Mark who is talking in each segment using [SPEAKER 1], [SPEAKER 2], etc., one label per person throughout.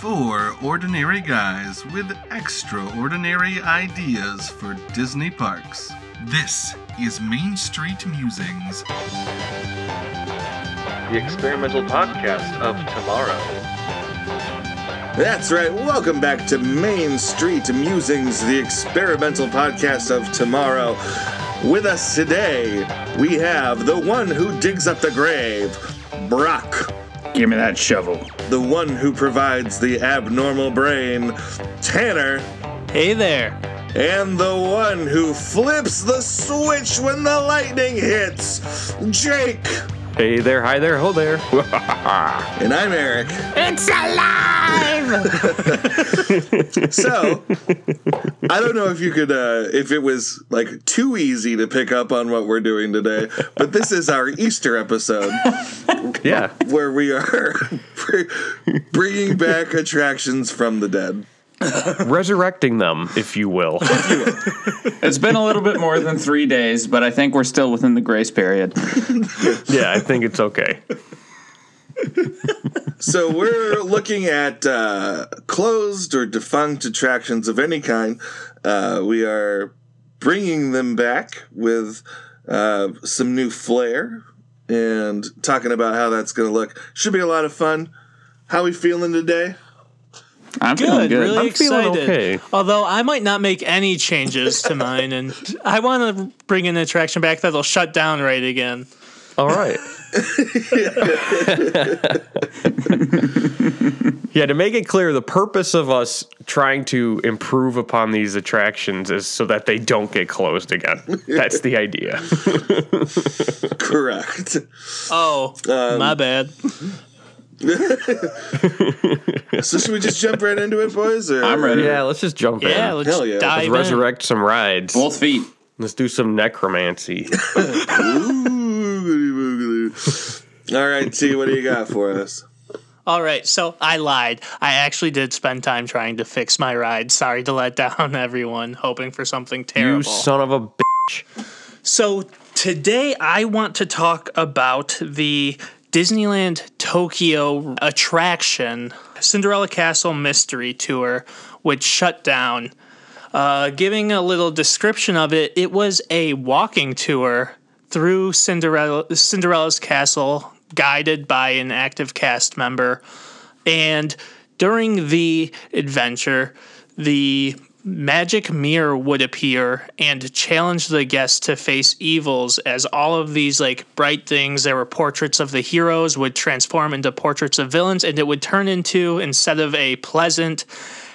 [SPEAKER 1] Four ordinary guys with extraordinary ideas for Disney parks. This is Main Street Musings,
[SPEAKER 2] the experimental podcast of tomorrow.
[SPEAKER 3] That's right. Welcome back to Main Street Musings, the experimental podcast of tomorrow. With us today, we have the one who digs up the grave, Brock.
[SPEAKER 4] Give me that shovel.
[SPEAKER 3] The one who provides the abnormal brain, Tanner.
[SPEAKER 5] Hey there.
[SPEAKER 3] And the one who flips the switch when the lightning hits, Jake.
[SPEAKER 2] Hey there, hi there, ho there.
[SPEAKER 3] and I'm Eric.
[SPEAKER 5] It's alive!
[SPEAKER 3] so, I don't know if you could, uh, if it was like too easy to pick up on what we're doing today, but this is our Easter episode.
[SPEAKER 2] yeah.
[SPEAKER 3] Where we are bringing back attractions from the dead.
[SPEAKER 2] Resurrecting them, if you will.
[SPEAKER 4] it's been a little bit more than three days, but I think we're still within the grace period.
[SPEAKER 2] yeah, I think it's okay.
[SPEAKER 3] so we're looking at uh, closed or defunct attractions of any kind. Uh, we are bringing them back with uh, some new flair and talking about how that's going to look. Should be a lot of fun. How are we feeling today?
[SPEAKER 4] I'm
[SPEAKER 5] good,
[SPEAKER 4] good.
[SPEAKER 5] really
[SPEAKER 2] I'm
[SPEAKER 5] excited.
[SPEAKER 2] okay.
[SPEAKER 5] Although I might not make any changes to mine, and I want to bring an attraction back that'll shut down right again.
[SPEAKER 2] All right. yeah, to make it clear, the purpose of us trying to improve upon these attractions is so that they don't get closed again. That's the idea.
[SPEAKER 3] Correct.
[SPEAKER 5] Oh, um, my bad.
[SPEAKER 3] so should we just jump right into it, boys? Or?
[SPEAKER 4] I'm ready.
[SPEAKER 2] Yeah, let's just jump
[SPEAKER 5] yeah,
[SPEAKER 2] in.
[SPEAKER 5] Yeah, let's
[SPEAKER 3] Hell yeah.
[SPEAKER 5] dive
[SPEAKER 2] let's resurrect some rides.
[SPEAKER 4] Both feet.
[SPEAKER 2] Let's do some necromancy.
[SPEAKER 3] All right, T, what do you got for us?
[SPEAKER 5] All right, so I lied. I actually did spend time trying to fix my ride. Sorry to let down everyone, hoping for something terrible.
[SPEAKER 2] You son of a bitch.
[SPEAKER 5] So today I want to talk about the Disneyland Tokyo attraction, Cinderella Castle Mystery Tour, which shut down. Uh, giving a little description of it, it was a walking tour through Cinderella, Cinderella's castle, guided by an active cast member. And during the adventure, the magic mirror would appear and challenge the guests to face evils as all of these like bright things there were portraits of the heroes would transform into portraits of villains and it would turn into instead of a pleasant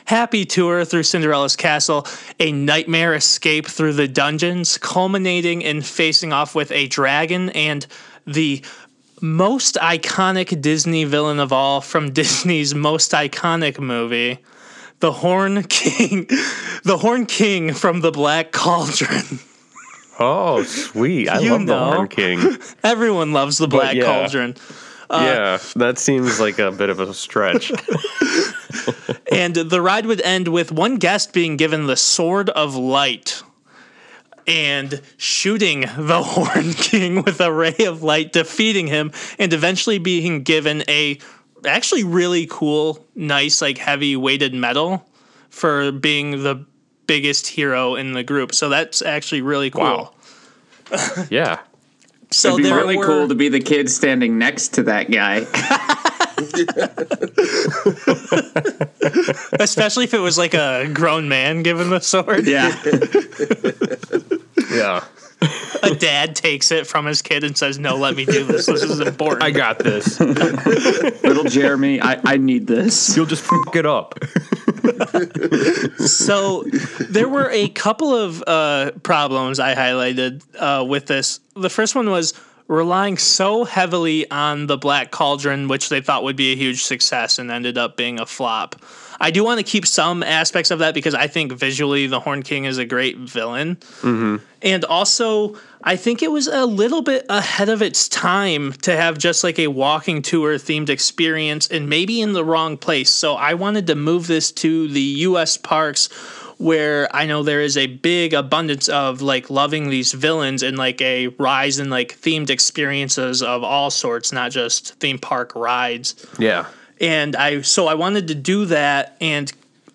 [SPEAKER 5] happy tour through Cinderella's castle, a nightmare escape through the dungeons, culminating in facing off with a dragon and the most iconic Disney villain of all from Disney's most iconic movie, the Horn King, the Horn King from the Black Cauldron.
[SPEAKER 2] Oh, sweet. I
[SPEAKER 5] You
[SPEAKER 2] love
[SPEAKER 5] know.
[SPEAKER 2] the Horn King.
[SPEAKER 5] Everyone loves the Black
[SPEAKER 2] yeah.
[SPEAKER 5] Cauldron.
[SPEAKER 2] Uh, yeah, that seems like a bit of a stretch.
[SPEAKER 5] And the ride would end with one guest being given the Sword of Light and shooting the Horn King with a ray of light, defeating him, and eventually being given a actually really cool, nice, like heavy weighted medal for being the biggest hero in the group. So that's actually really cool.
[SPEAKER 2] Wow. yeah.
[SPEAKER 5] So
[SPEAKER 4] It'd be really
[SPEAKER 5] were,
[SPEAKER 4] cool to be the kid standing next to that guy.
[SPEAKER 5] especially if it was like a grown man given the sword.
[SPEAKER 4] yeah.
[SPEAKER 2] Yeah.
[SPEAKER 5] A dad takes it from his kid and says, "No, let me do this. This is important."
[SPEAKER 2] I got this.
[SPEAKER 4] Little Jeremy, I, I need this.
[SPEAKER 2] You'll just fuck it up.
[SPEAKER 5] so there were a couple of uh, problems I highlighted uh, with this. The first one was relying so heavily on the Black Cauldron, which they thought would be a huge success and ended up being a flop. I do want to keep some aspects of that because I think visually the Horn King is a great villain. Mm-hmm. And also, I think it was a little bit ahead of its time to have just like a walking tour themed experience and maybe in the wrong place. So I wanted to move this to the US parks where I know there is a big abundance of like loving these villains and like a rise in like themed experiences of all sorts, not just theme park rides.
[SPEAKER 2] Yeah.
[SPEAKER 5] and I so I wanted to do that and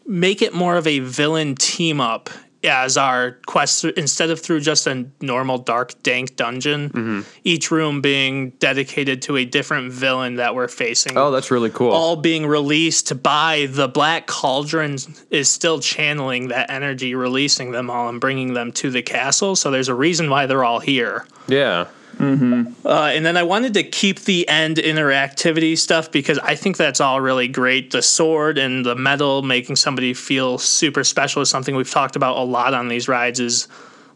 [SPEAKER 5] make it more of a villain team up as our quest instead of through just a normal dark dank dungeon mm-hmm. each room being dedicated to a different villain that we're facing
[SPEAKER 2] Oh, that's really cool.
[SPEAKER 5] all being released by the black cauldron is still channeling that energy releasing them all and bringing them to the castle so there's a reason why they're all here
[SPEAKER 2] yeah.
[SPEAKER 5] Uh, and then I wanted to keep the end interactivity stuff because I think that's all really great. The sword and the medal making somebody feel super special is something we've talked about a lot on these rides. Is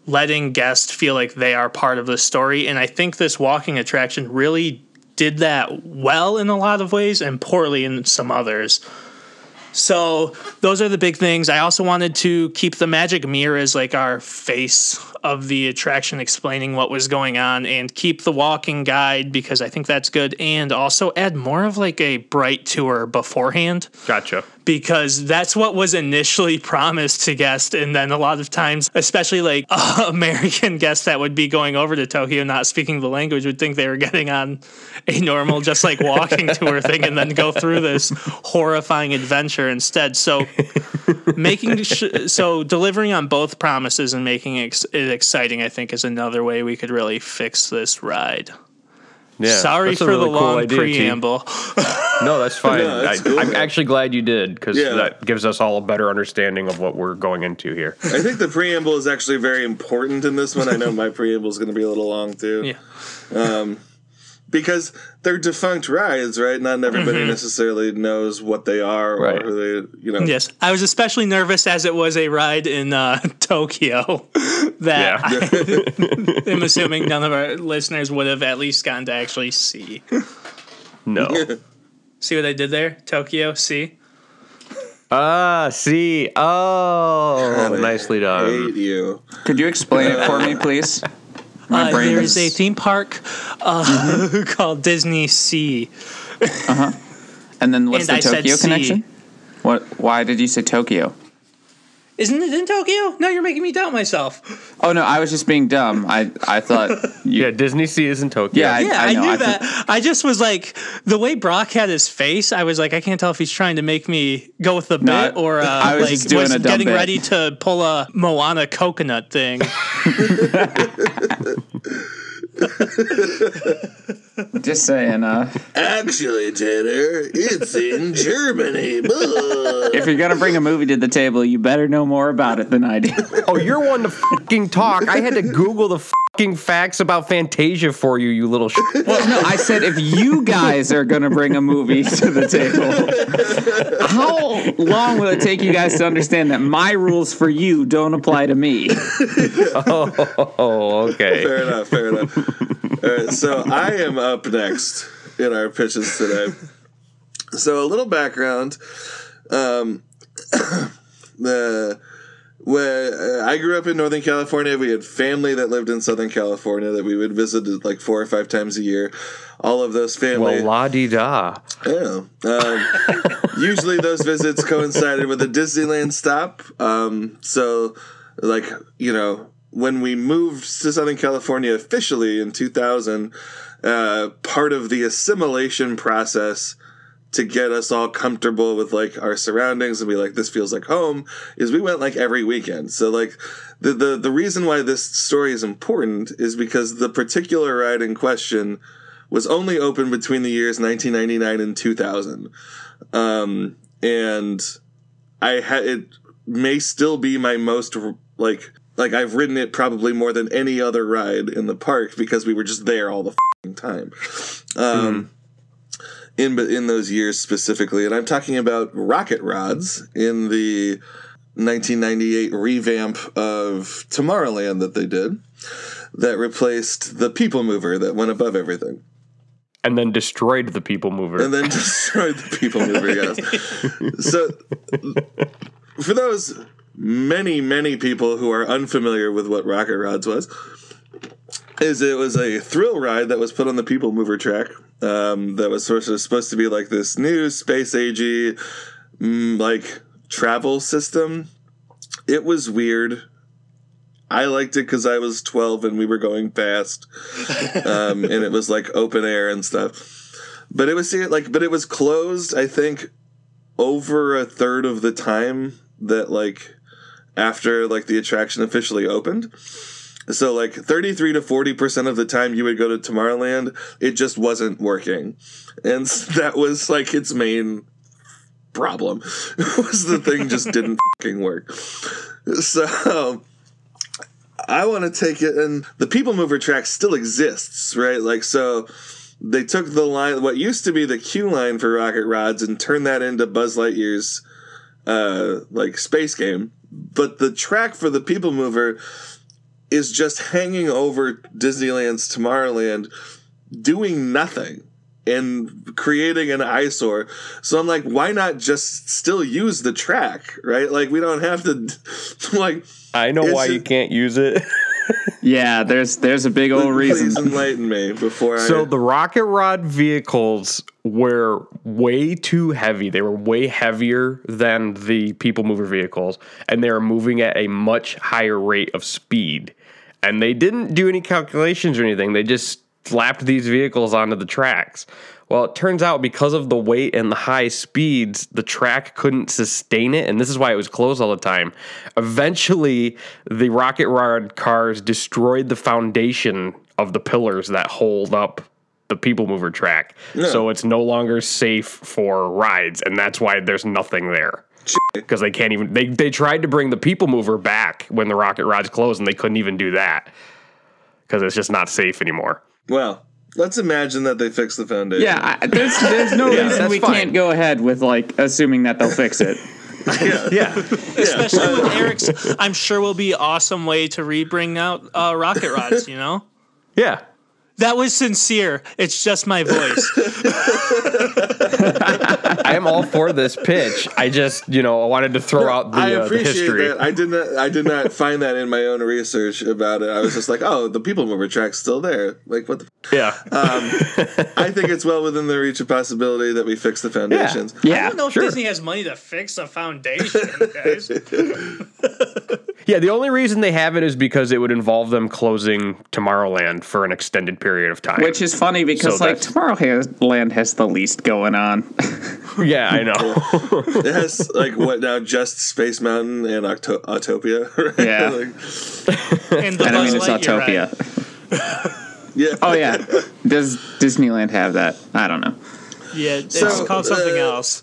[SPEAKER 5] letting guests feel like they are part of the story, and I think this walking attraction really did that well in a lot of ways and poorly in some others. So those are the big things. I also wanted to keep the magic mirror as like our face of the attraction explaining what was going on and keep the walking guide because I think that's good and also add more of like a bright tour beforehand
[SPEAKER 2] Gotcha.
[SPEAKER 5] Because that's what was initially promised to guests. And then a lot of times especially like uh, american guests that would be going over to tokyo not speaking the language would think they were getting on a normal just like walking tour thing and then go through this horrifying adventure instead. So making sh- so delivering on both promises and making it, ex- it exciting i think is another way we could really fix this ride
[SPEAKER 2] Yeah.
[SPEAKER 5] sorry for
[SPEAKER 2] really
[SPEAKER 5] the
[SPEAKER 2] cool
[SPEAKER 5] long
[SPEAKER 2] idea,
[SPEAKER 5] preamble
[SPEAKER 2] No, that's fine.
[SPEAKER 3] No, that's
[SPEAKER 2] I,
[SPEAKER 3] cool.
[SPEAKER 2] I'm actually glad you did because
[SPEAKER 3] Yeah.
[SPEAKER 2] that gives us all a better understanding of what we're going into here.
[SPEAKER 3] I think the preamble is actually very important in this one. I know my preamble is going to be a little long too.
[SPEAKER 5] yeah um,
[SPEAKER 3] because they're defunct rides, right? Not everybody necessarily knows what they are or
[SPEAKER 2] Right.
[SPEAKER 3] who they, you know.
[SPEAKER 5] Yes, I was especially nervous as it was a ride in uh, Tokyo that I am assuming none of our listeners would have at least gotten to actually see.
[SPEAKER 2] No.
[SPEAKER 5] See what I did there? Tokyo, see?
[SPEAKER 2] ah, see. Oh, nicely done.
[SPEAKER 3] Hate you.
[SPEAKER 4] Could you explain it for me, please? My
[SPEAKER 5] Uh,
[SPEAKER 4] brain
[SPEAKER 5] there is a theme park uh, called Disney Sea. uh huh.
[SPEAKER 4] And then what's
[SPEAKER 5] and
[SPEAKER 4] the
[SPEAKER 5] I
[SPEAKER 4] Tokyo connection? What? Why did you say Tokyo?
[SPEAKER 5] Isn't it in Tokyo? No, you're making me doubt myself.
[SPEAKER 4] Oh no, I was just being dumb. I I thought you.
[SPEAKER 2] Yeah, Disney Sea is in Tokyo.
[SPEAKER 4] Yeah, I-
[SPEAKER 5] Yeah, I,
[SPEAKER 4] know,
[SPEAKER 5] knew
[SPEAKER 4] I
[SPEAKER 5] that. I just was like, the way Brock had his face, I was like, I can't tell if he's trying to make me go with the
[SPEAKER 4] No,
[SPEAKER 5] bit or uh,
[SPEAKER 4] I was
[SPEAKER 5] like
[SPEAKER 4] just doing
[SPEAKER 5] was
[SPEAKER 4] a dumb
[SPEAKER 5] getting
[SPEAKER 4] bit.
[SPEAKER 5] ready to pull a Moana coconut thing.
[SPEAKER 4] Just saying. Uh,
[SPEAKER 3] Actually, Tanner, it's in Germany.
[SPEAKER 4] If you're gonna bring a movie to the table, you better know more about it than I do.
[SPEAKER 2] Oh, you're one to fucking talk. I had to Google the fucking facts about Fantasia for you, you little shit.
[SPEAKER 4] Well, no, I said if you guys are gonna bring a movie to the table, how long will it take you guys to understand that my rules for you don't apply to me?
[SPEAKER 2] Oh, okay.
[SPEAKER 3] fair enough, fair enough. All right, so I am up next in our pitches today. So a little background. Um, the where uh, I grew up in Northern California, we had family that lived in Southern California that we would visit like four or five times a year. All of those family.
[SPEAKER 2] Well, la di da.
[SPEAKER 3] Yeah. Um, usually those visits coincided with a Disneyland stop. Um, so, like, you know, when we moved to Southern California officially in 2000, uh, part of the assimilation process to get us all comfortable with like our surroundings and be like this feels like home is we went like every weekend. So like the the, the reason why this story is important is because the particular ride in question was only open between the years 1999 and 2000 um, and i had it may still be my most like like i've ridden it probably more than any other ride in the park because we were just there all the time. Um, in in those years specifically and i'm talking about rocket rods in the 1998 revamp of tomorrowland that they did that replaced the people mover that went above everything
[SPEAKER 2] And then destroyed the people mover.
[SPEAKER 3] and then destroyed the people mover. Yes. So, for those many, many people who are unfamiliar with what Rocket Rods was, is it was a thrill ride that was put on the people mover track. Um, that was sort of supposed to be like this new space agey, mm, like travel system. It was weird. I liked it because I was 12 and we were going fast. Um, and it was like open air and stuff. but it was like, but it was closed. I think over a third of the time that like after like the attraction officially opened. So like 33 to 40% of the time you would go to Tomorrowland, it just wasn't working. And that was like its main problem was the thing just didn't fucking work. So I want to take it and the people mover track still exists, right? Like so they took the line what used to be the queue line for rocket rods and turned that into Buzz Lightyear's uh like space game. But the track for the people mover is just hanging over Disneyland's Tomorrowland doing nothing and creating an eyesore. So I'm like, why not just still use the track, right? Like we don't have to like
[SPEAKER 2] I know why
[SPEAKER 3] a-
[SPEAKER 2] you can't use it.
[SPEAKER 4] Yeah, there's there's a big old
[SPEAKER 3] please
[SPEAKER 4] reason.
[SPEAKER 3] enlighten me before I
[SPEAKER 2] So the rocket rod vehicles were way too heavy. They were way heavier than the people mover vehicles, and they were moving at a much higher rate of speed. And they didn't do any calculations or anything. They just slapped these vehicles onto the tracks. Well, it turns out because of the weight and the high speeds, the track couldn't sustain it, and this is why it was closed all the time. Eventually, the rocket rod cars destroyed the foundation of the pillars that hold up the people mover track. So it's no longer safe for rides, and that's why there's nothing there. Because they can't even they they tried to bring the people mover back when the rocket rods closed, and they couldn't even do that because it's just not safe anymore.
[SPEAKER 3] well, let's imagine that they fix the foundation.
[SPEAKER 4] Yeah, I, there's there's no
[SPEAKER 2] Yeah,
[SPEAKER 4] reason we
[SPEAKER 2] fine.
[SPEAKER 4] can't go ahead with like assuming that they'll fix it.
[SPEAKER 2] Yeah,
[SPEAKER 5] Especially with Eric's, I'm sure will be awesome way to re-bring out uh, rocket rods. You know,
[SPEAKER 2] yeah.
[SPEAKER 5] that was sincere. It's just my voice.
[SPEAKER 2] I am all for this pitch. I just you know I wanted to throw out the,
[SPEAKER 3] I
[SPEAKER 2] uh, the history.
[SPEAKER 3] that. I did not. I did not find that in my own research about it. I was just like, oh, the people mover track's still there. Like, what the? F-?
[SPEAKER 2] Yeah,
[SPEAKER 3] I think it's well within the reach of possibility that we fix the foundations.
[SPEAKER 5] I
[SPEAKER 4] Yeah,
[SPEAKER 5] don't know if
[SPEAKER 2] sure.
[SPEAKER 5] Disney has money to fix a foundation, guys.
[SPEAKER 2] yeah. The only reason they haven't is because it would involve them closing Tomorrowland for an extended period of time.
[SPEAKER 4] which is funny because
[SPEAKER 2] So
[SPEAKER 4] like Tomorrowland has the least going on.
[SPEAKER 2] yeah, I know.
[SPEAKER 3] It has like what now? Just Space Mountain and Octo- Autopia. Right?
[SPEAKER 4] Yeah.
[SPEAKER 3] Like,
[SPEAKER 5] And the
[SPEAKER 4] I don't mean it's Autopia.
[SPEAKER 5] ride.
[SPEAKER 3] yeah.
[SPEAKER 4] Oh yeah, does Disneyland have that? I don't know.
[SPEAKER 5] Yeah, it's
[SPEAKER 3] So,
[SPEAKER 5] called something
[SPEAKER 3] uh,
[SPEAKER 5] else.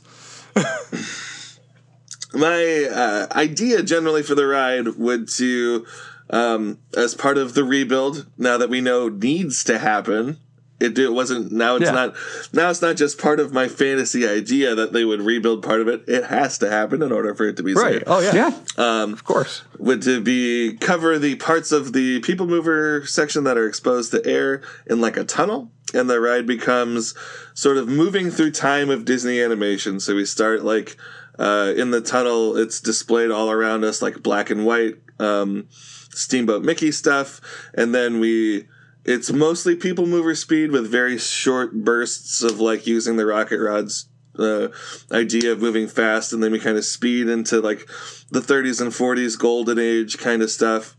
[SPEAKER 3] my uh, idea generally for the ride would to um, as part of the rebuild now that we know needs to happen it, it wasn't now it's
[SPEAKER 2] Yeah.
[SPEAKER 3] not now it's not just part of my fantasy idea that they would rebuild part of it it has to happen in order for it to be
[SPEAKER 2] right.
[SPEAKER 3] safe
[SPEAKER 2] Oh yeah.
[SPEAKER 4] Yeah,
[SPEAKER 2] Of course.
[SPEAKER 3] would to be cover the parts of the people mover section that are exposed to air in like a tunnel and the ride becomes sort of moving through time of disney animation so we start like uh, in the tunnel it's displayed all around us like black and white um, steamboat mickey stuff and then we it's mostly people mover speed with very short bursts of like using the rocket rods uh, idea of moving fast and then we kind of speed into like the 30s and 40s golden age kind of stuff.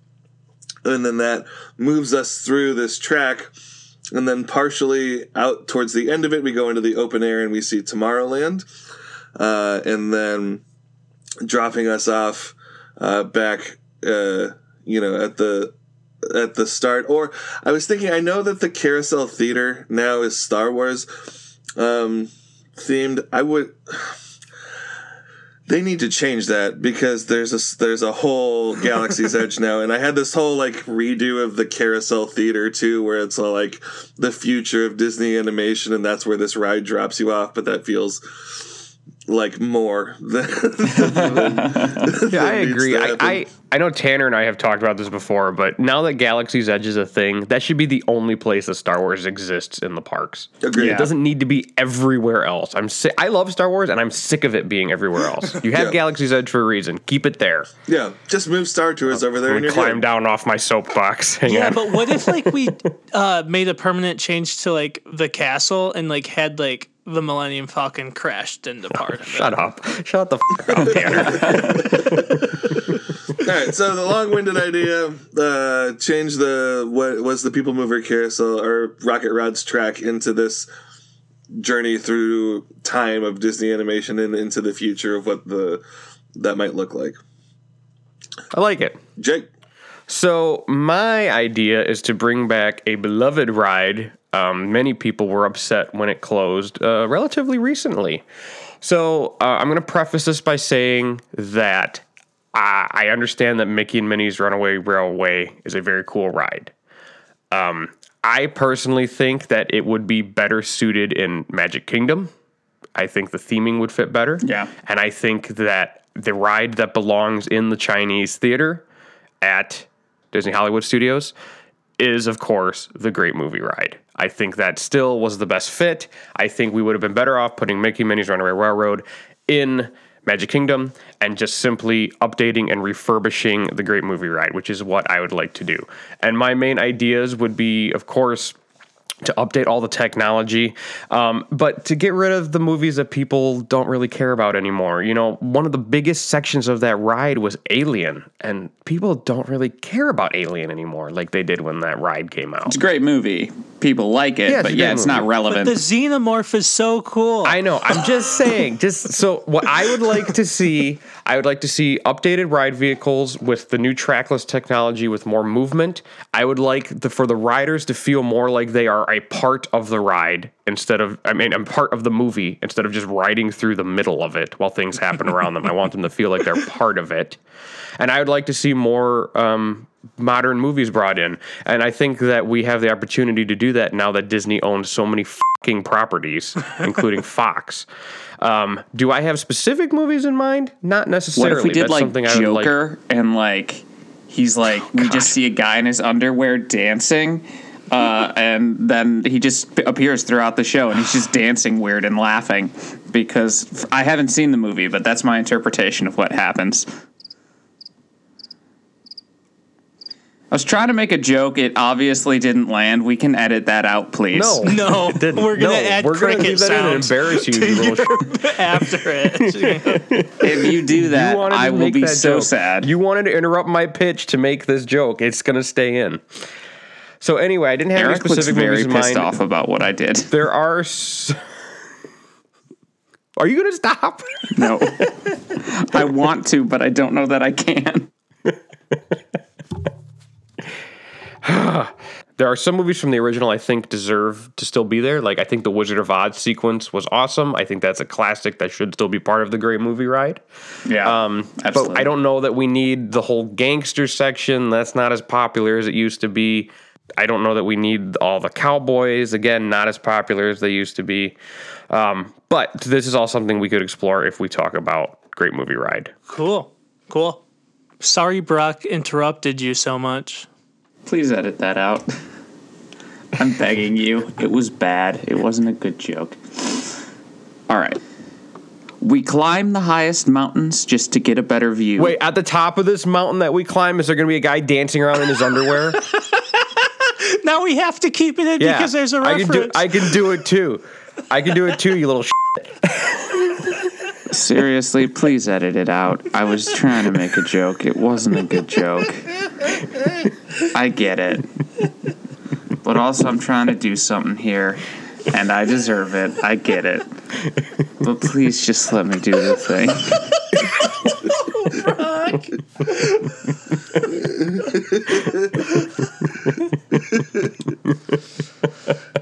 [SPEAKER 3] And then that moves us through this track and then partially out towards the end of it we go into the open air and we see tomorrowland uh, and then dropping us off uh, back uh, you know at the at the start or i was thinking i know that the carousel theater now is star wars um, themed i would they need to change that because there's a there's a whole Galaxy's Edge now, and I had this whole like redo of the Carousel Theater too, where it's all like the future of Disney animation, and that's where this ride drops you off. But that feels like more. Than,
[SPEAKER 2] Yeah, I agree. I. I I know Tanner and I have talked about this before, but now that Galaxy's Edge is a thing, that should be the only place that Star Wars exists in the parks.
[SPEAKER 3] Agreed.
[SPEAKER 2] It doesn't need to be everywhere else. I'm sick. I love Star Wars, and I'm sick of it being everywhere else. You have
[SPEAKER 3] Yeah.
[SPEAKER 2] Galaxy's Edge for a reason. Keep it there.
[SPEAKER 3] yeah, just move Star Tours over there, and
[SPEAKER 2] Climb
[SPEAKER 3] good.
[SPEAKER 2] down off my soapbox. Hang
[SPEAKER 5] Yeah,
[SPEAKER 2] on.
[SPEAKER 5] but what if like we uh, made a permanent change to like the castle and like had like the Millennium Falcon crashed into part of it?
[SPEAKER 2] Shut up. Shut the f- up, Tanner.
[SPEAKER 3] All right, so the long-winded idea, uh, change the what was the People Mover carousel or Rocket Rod's track into this journey through time of Disney animation and into the future of what the that might look like.
[SPEAKER 2] I like it.
[SPEAKER 3] Jake,
[SPEAKER 2] So my idea is to bring back a beloved ride. Um, many people were upset when it closed uh, relatively recently. So uh, I'm going to preface this by saying that I, I understand that Mickey and Minnie's Runaway Railway is a very cool ride. Um, I personally think that it would be better suited in Magic Kingdom. I think the theming would fit better.
[SPEAKER 4] Yeah.
[SPEAKER 2] And I think that the ride that belongs in the Chinese theater at Disney Hollywood Studios is, of course, the Great Movie Ride. I think that still was the best fit. I think we would have been better off putting Mickey Minnie's Runaway Railroad in Magic Kingdom and just simply updating and refurbishing the Great Movie Ride, which is what I would like to do. And my main ideas would be, of course, to update all the technology, um, but to get rid of the movies that people don't really care about anymore. You know, one of the biggest sections of that ride was Alien, and people don't really care about Alien anymore like they did when that ride came out.
[SPEAKER 4] It's a great movie. People like it,
[SPEAKER 2] Yeah, it's
[SPEAKER 4] but yeah,
[SPEAKER 2] great
[SPEAKER 4] it's not
[SPEAKER 2] movie.
[SPEAKER 4] relevant.
[SPEAKER 5] The xenomorph is so cool.
[SPEAKER 2] I know. I'm just saying. Just so what I would like to see, I would like to see updated ride vehicles with the new trackless technology with more movement. I would like the, for the riders to feel more like they are a part of the ride instead of I mean, I'm part of the movie instead of just riding through the middle of it while things happen around them. I want them to feel like they're part of it. And I would like to see more um, modern movies brought in. And I think that we have the opportunity to do that now that Disney owns so many fucking properties, including Fox. Um, do I have specific movies in mind? Not necessarily.
[SPEAKER 4] what if we did
[SPEAKER 2] That's
[SPEAKER 4] like
[SPEAKER 2] something I like.
[SPEAKER 4] Joker and like he's like we just see a guy in his underwear dancing, uh, and then he just appears throughout the show and he's just dancing weird and laughing because I haven't seen the movie, but that's my interpretation of what happens. I was trying to make a joke. It obviously didn't land. We can edit that out, please.
[SPEAKER 2] No,
[SPEAKER 5] No,
[SPEAKER 2] it didn't.
[SPEAKER 5] we're gonna
[SPEAKER 2] No,
[SPEAKER 5] add
[SPEAKER 2] we're gonna
[SPEAKER 5] cricket
[SPEAKER 2] do that in and embarrass you,
[SPEAKER 5] to
[SPEAKER 2] you
[SPEAKER 5] your- after it.
[SPEAKER 4] If you do that,
[SPEAKER 2] You
[SPEAKER 4] I will be so
[SPEAKER 2] joke.
[SPEAKER 4] sad.
[SPEAKER 2] You wanted to interrupt my pitch to make this joke. It's gonna stay in. So anyway, I didn't have
[SPEAKER 4] Eric
[SPEAKER 2] any
[SPEAKER 4] looks
[SPEAKER 2] specific
[SPEAKER 4] very
[SPEAKER 2] movies in
[SPEAKER 4] pissed
[SPEAKER 2] mind.
[SPEAKER 4] off about what I did.
[SPEAKER 2] There are. S- are you gonna stop?
[SPEAKER 4] No. I want to, but I don't know that I can.
[SPEAKER 2] There are some movies from the original I think deserve to still be there. Like I think the Wizard of Oz sequence was awesome. I think that's a classic that should still be part of the Great Movie Ride.
[SPEAKER 4] Yeah.
[SPEAKER 2] Um,
[SPEAKER 4] absolutely.
[SPEAKER 2] but I don't know that we need the whole gangster section. That's not as popular as it used to be. I don't know that we need all the cowboys. Again, not as popular as they used to be. Um, but this is all something we could explore if we talk about Great Movie Ride.
[SPEAKER 5] cool, cool. Sorry, Brock interrupted you so much.
[SPEAKER 4] Please edit that out. I'm begging you. It was bad. It wasn't a good joke. All right. We climb the highest mountains just to get a better view.
[SPEAKER 2] Wait, at the top of this mountain that we climb, is there going to be a guy dancing around in his underwear?
[SPEAKER 5] Now we have to keep it in because there's a reference.
[SPEAKER 2] I can do. I can do it too. I can do it too. You little. Sh-
[SPEAKER 4] Seriously, please edit it out. I was trying to make a joke. It wasn't a good joke. I get it. But also, I'm trying to do something here, and I deserve it. I get it. But please just let me do the thing. Oh,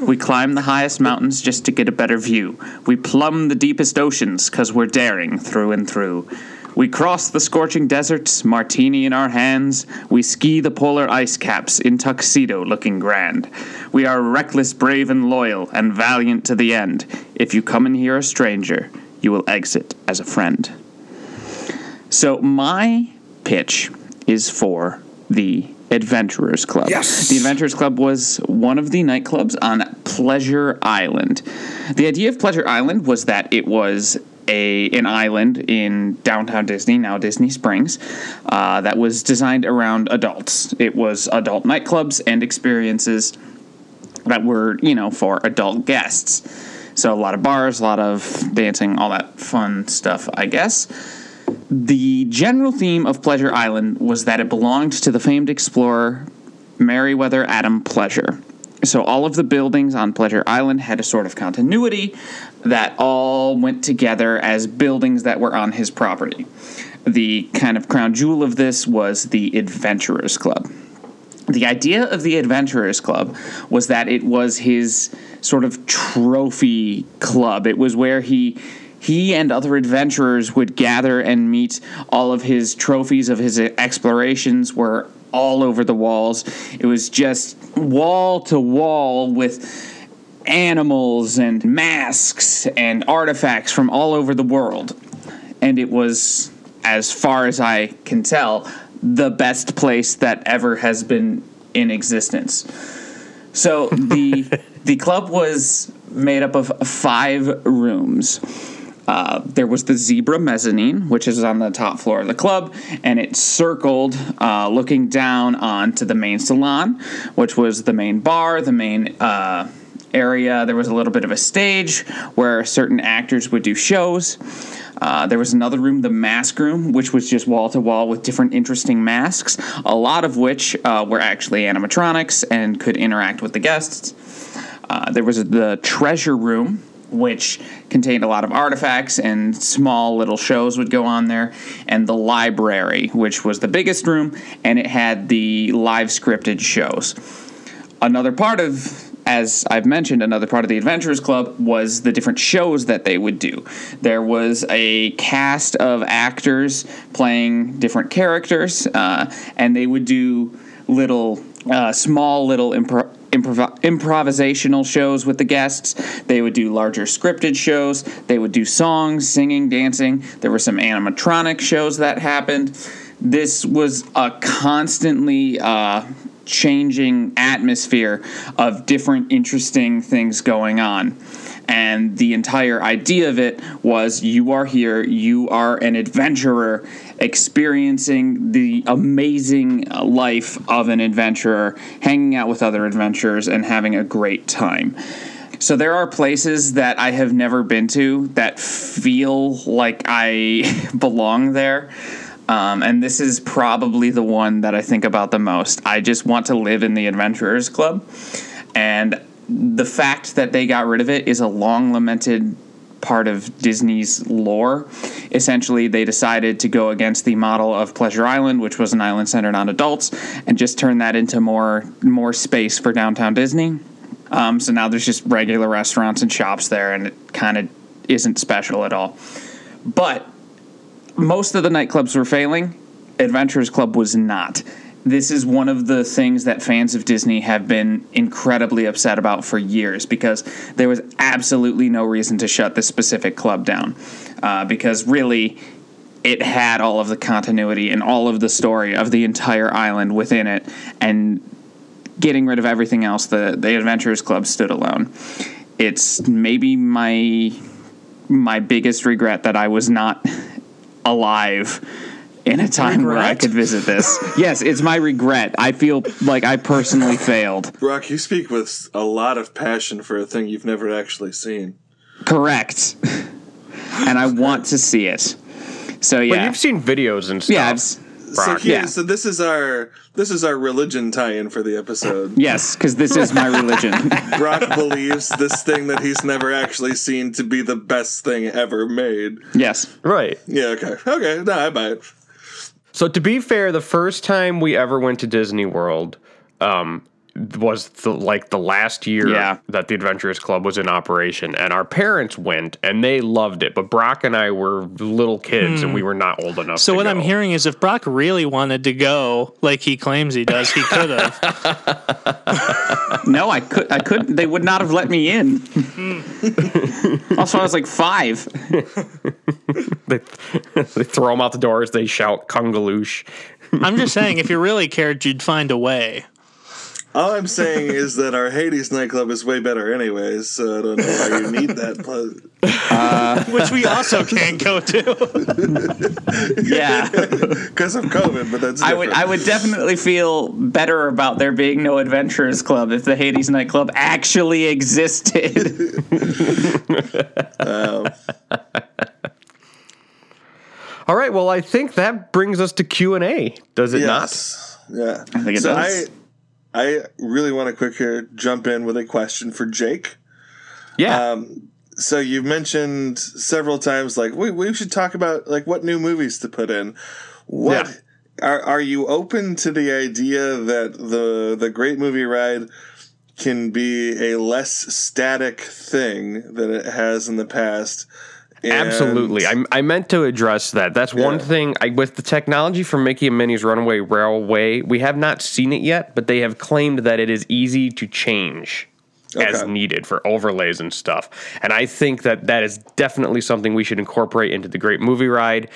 [SPEAKER 4] We climb the highest mountains just to get a better view. We plumb the deepest oceans because we're daring through and through. We cross the scorching deserts, martini in our hands. We ski the polar ice caps in tuxedo looking grand. We are reckless, brave, and loyal, and valiant to the end. If you come in here a stranger, you will exit as a friend. So, my pitch is for the Adventurers Club.
[SPEAKER 2] Yes.
[SPEAKER 4] The Adventurers Club was one of the nightclubs on Pleasure Island. The idea of Pleasure Island was that it was a an island in downtown Disney, now Disney Springs, uh, that was designed around adults. It was adult nightclubs and experiences that were, you know, for adult guests. So a lot of bars, a lot of dancing, all that fun stuff, I guess. The general theme of Pleasure Island was that it belonged to the famed explorer Merriweather Adam Pleasure. So all of the buildings on Pleasure Island had a sort of continuity that all went together as buildings that were on his property. The kind of crown jewel of this was the Adventurers Club. The idea of the Adventurers Club was that it was his sort of trophy club. It was where he he and other adventurers would gather and meet. All of his trophies of his explorations were all over the walls. It was just wall to wall with animals and masks and artifacts from all over the world. And it was, as far as I can tell, the best place that ever has been in existence. So the the club was made up of five rooms. Uh, there was the zebra mezzanine, which is on the top floor of the club, and it circled, uh, looking down onto the main salon, which was the main bar, the main uh, area. There was a little bit of a stage where certain actors would do shows. Uh, there was another room, the mask room, which was just wall to wall with different interesting masks, a lot of which uh, were actually animatronics and could interact with the guests. Uh, there was the treasure room, which contained a lot of artifacts and small little shows would go on there, and the library, which was the biggest room, and it had the live scripted shows. Another part of as I've mentioned, another part of the Adventurers Club was the different shows that they would do. There was a cast of actors playing different characters, uh, and they would do little, uh, small little impro- improv- improvisational shows with the guests. They would do larger scripted shows. They would do songs, singing, dancing. There were some animatronic shows that happened. This was a constantly uh, changing atmosphere of different interesting things going on. And the entire idea of it was you are here, you are an adventurer experiencing the amazing life of an adventurer, hanging out with other adventurers, and having a great time. So there are places that I have never been to that feel like I belong there. Um, and this is probably the one that I think about the most. I just want to live in the Adventurers Club. And the fact that they got rid of it is a long lamented part of Disney's lore. Essentially, they decided to go against the model of Pleasure Island, which was an island centered on adults, and just turn that into more more space for downtown Disney. Um, so now there's just regular restaurants and shops there, and it kind of isn't special at all. But most of the nightclubs were failing. Adventurers Club was not. This is one of the things that fans of Disney have been incredibly upset about for years because there was absolutely no reason to shut this specific club down. Uh, because really, it had all of the continuity and all of the story of the entire island within it, and getting rid of everything else, the the Adventurers Club stood alone. It's maybe my my biggest regret that I was not alive in a time where I could visit this. yes, it's my regret. I feel like I personally failed.
[SPEAKER 3] Brock, you speak with a lot of passion for a thing you've never actually seen.
[SPEAKER 4] Correct. and I want to see it. So
[SPEAKER 2] But
[SPEAKER 4] yeah.
[SPEAKER 2] you've seen videos and stuff.
[SPEAKER 4] yeah, I've,
[SPEAKER 3] So
[SPEAKER 2] Brock.
[SPEAKER 3] here,
[SPEAKER 4] Yeah.
[SPEAKER 3] so this is our this is our religion tie-in for the episode.
[SPEAKER 4] yes, because this is my religion.
[SPEAKER 3] Brock believes this thing that he's never actually seen to be the best thing ever made.
[SPEAKER 4] yes.
[SPEAKER 2] Right.
[SPEAKER 3] Yeah, okay. Okay, no, I buy it.
[SPEAKER 2] So to be fair, the first time we ever went to Disney World um, was the, like the last year
[SPEAKER 4] Yeah.
[SPEAKER 2] that the Adventurers Club was in operation, and our parents went and they loved it. But Brock and I were little kids, and hmm. we were not old enough.
[SPEAKER 5] So
[SPEAKER 2] to
[SPEAKER 5] what
[SPEAKER 2] go.
[SPEAKER 5] I'm hearing is if Brock really wanted to go like he claims he does, he could have.
[SPEAKER 4] No, I could. I couldn't. They would not have let me in. Hmm. also, I was like five.
[SPEAKER 2] they, they throw them out the doors. They shout "Kungaloosh."
[SPEAKER 5] I'm just saying, if you really cared, you'd find a way.
[SPEAKER 3] All I'm saying is that our Hades nightclub is way better anyways, so I don't know why you need that. pl- uh,
[SPEAKER 5] Which we also can't go to.
[SPEAKER 4] Yeah,
[SPEAKER 3] Because of COVID, but that's
[SPEAKER 4] I would. I would definitely feel better about there being no Adventurers Club if the Hades nightclub actually existed.
[SPEAKER 2] Um, All right. Well, I think that brings us to Q and A. Does it not?
[SPEAKER 3] Yeah.
[SPEAKER 4] I think it
[SPEAKER 3] so
[SPEAKER 4] does.
[SPEAKER 3] I I really want to quick here jump in with a question for Jake.
[SPEAKER 2] Yeah.
[SPEAKER 3] Um, so you've mentioned several times like we, we should talk about like what new movies to put in. What
[SPEAKER 2] Yeah.
[SPEAKER 3] are are you open to the idea that the the great movie ride can be a less static thing than it has in the past? And-
[SPEAKER 2] Absolutely. I, I meant to address that. That's one thing. I, with the technology for Mickey and Minnie's Runaway Railway, we have not seen it yet, but they have claimed that it is easy to change as needed for overlays and stuff. And I think that that is definitely something we should incorporate into the Great Movie Ride